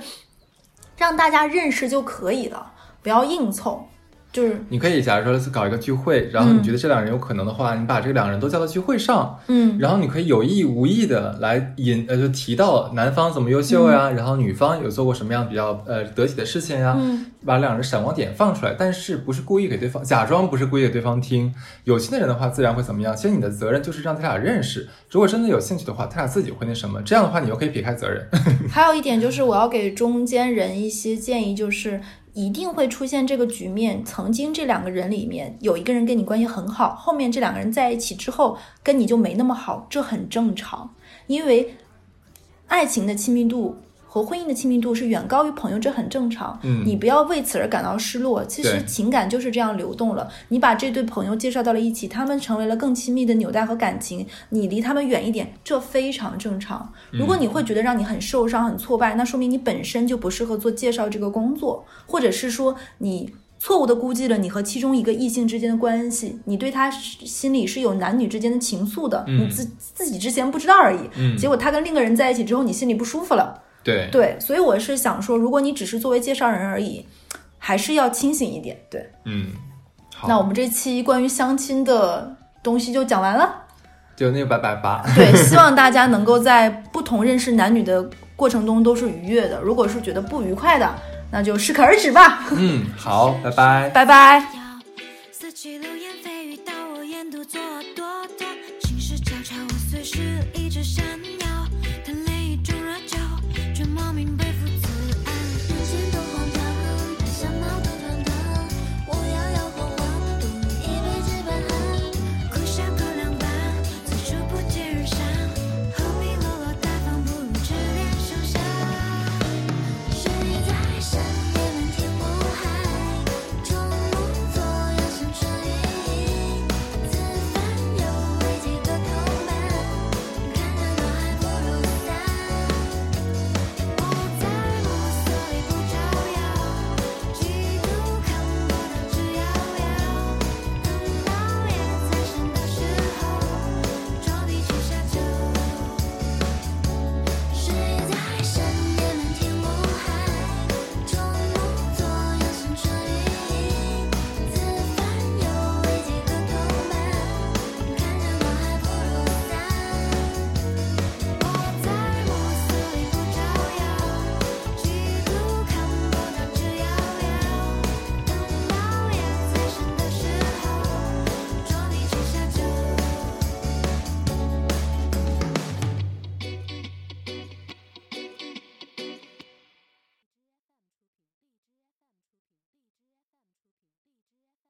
让大家认识就可以了，不要硬凑。就是你可以假如说搞一个聚会，然后你觉得这两人有可能的话，你把这两个人都叫到聚会上，嗯，然后你可以有意无意的来引呃就提到男方怎么优秀呀，然后女方有做过什么样比较呃得体的事情呀，嗯把两人闪光点放出来，但是不是故意给对方假装不是故意给对方听。有心的人的话，自然会怎么样？其实你的责任就是让他俩认识，如果真的有兴趣的话，他俩自己会那什么，这样的话你又可以撇开责任。还有一点就是，我要给中间人一些建议，就是一定会出现这个局面。曾经这两个人里面有一个人跟你关系很好，后面这两个人在一起之后跟你就没那么好，这很正常，因为爱情的亲密度。和婚姻的亲密度是远高于朋友，这很正常。嗯你不要为此而感到失落。其实情感就是这样流动了。你把这对朋友介绍到了一起，他们成为了更亲密的纽带和感情，你离他们远一点，这非常正常。如果你会觉得让你很受伤、很挫败，那说明你本身就不适合做介绍这个工作，或者是说你错误的估计了你和其中一个异性之间的关系，你对他心里是有男女之间的情愫的，嗯你自自己之前不知道而已。嗯结果他跟另一个人在一起之后，你心里不舒服了。对，对，所以我是想说，如果你只是作为介绍人而已，还是要清醒一点。对，嗯，好，那我们这期关于相亲的东西就讲完了。就那个八百八，对，希望大家能够在不同认识男女的过程中都是愉悦的。如果是觉得不愉快的，那就适可而止吧。嗯，好，拜拜。拜拜。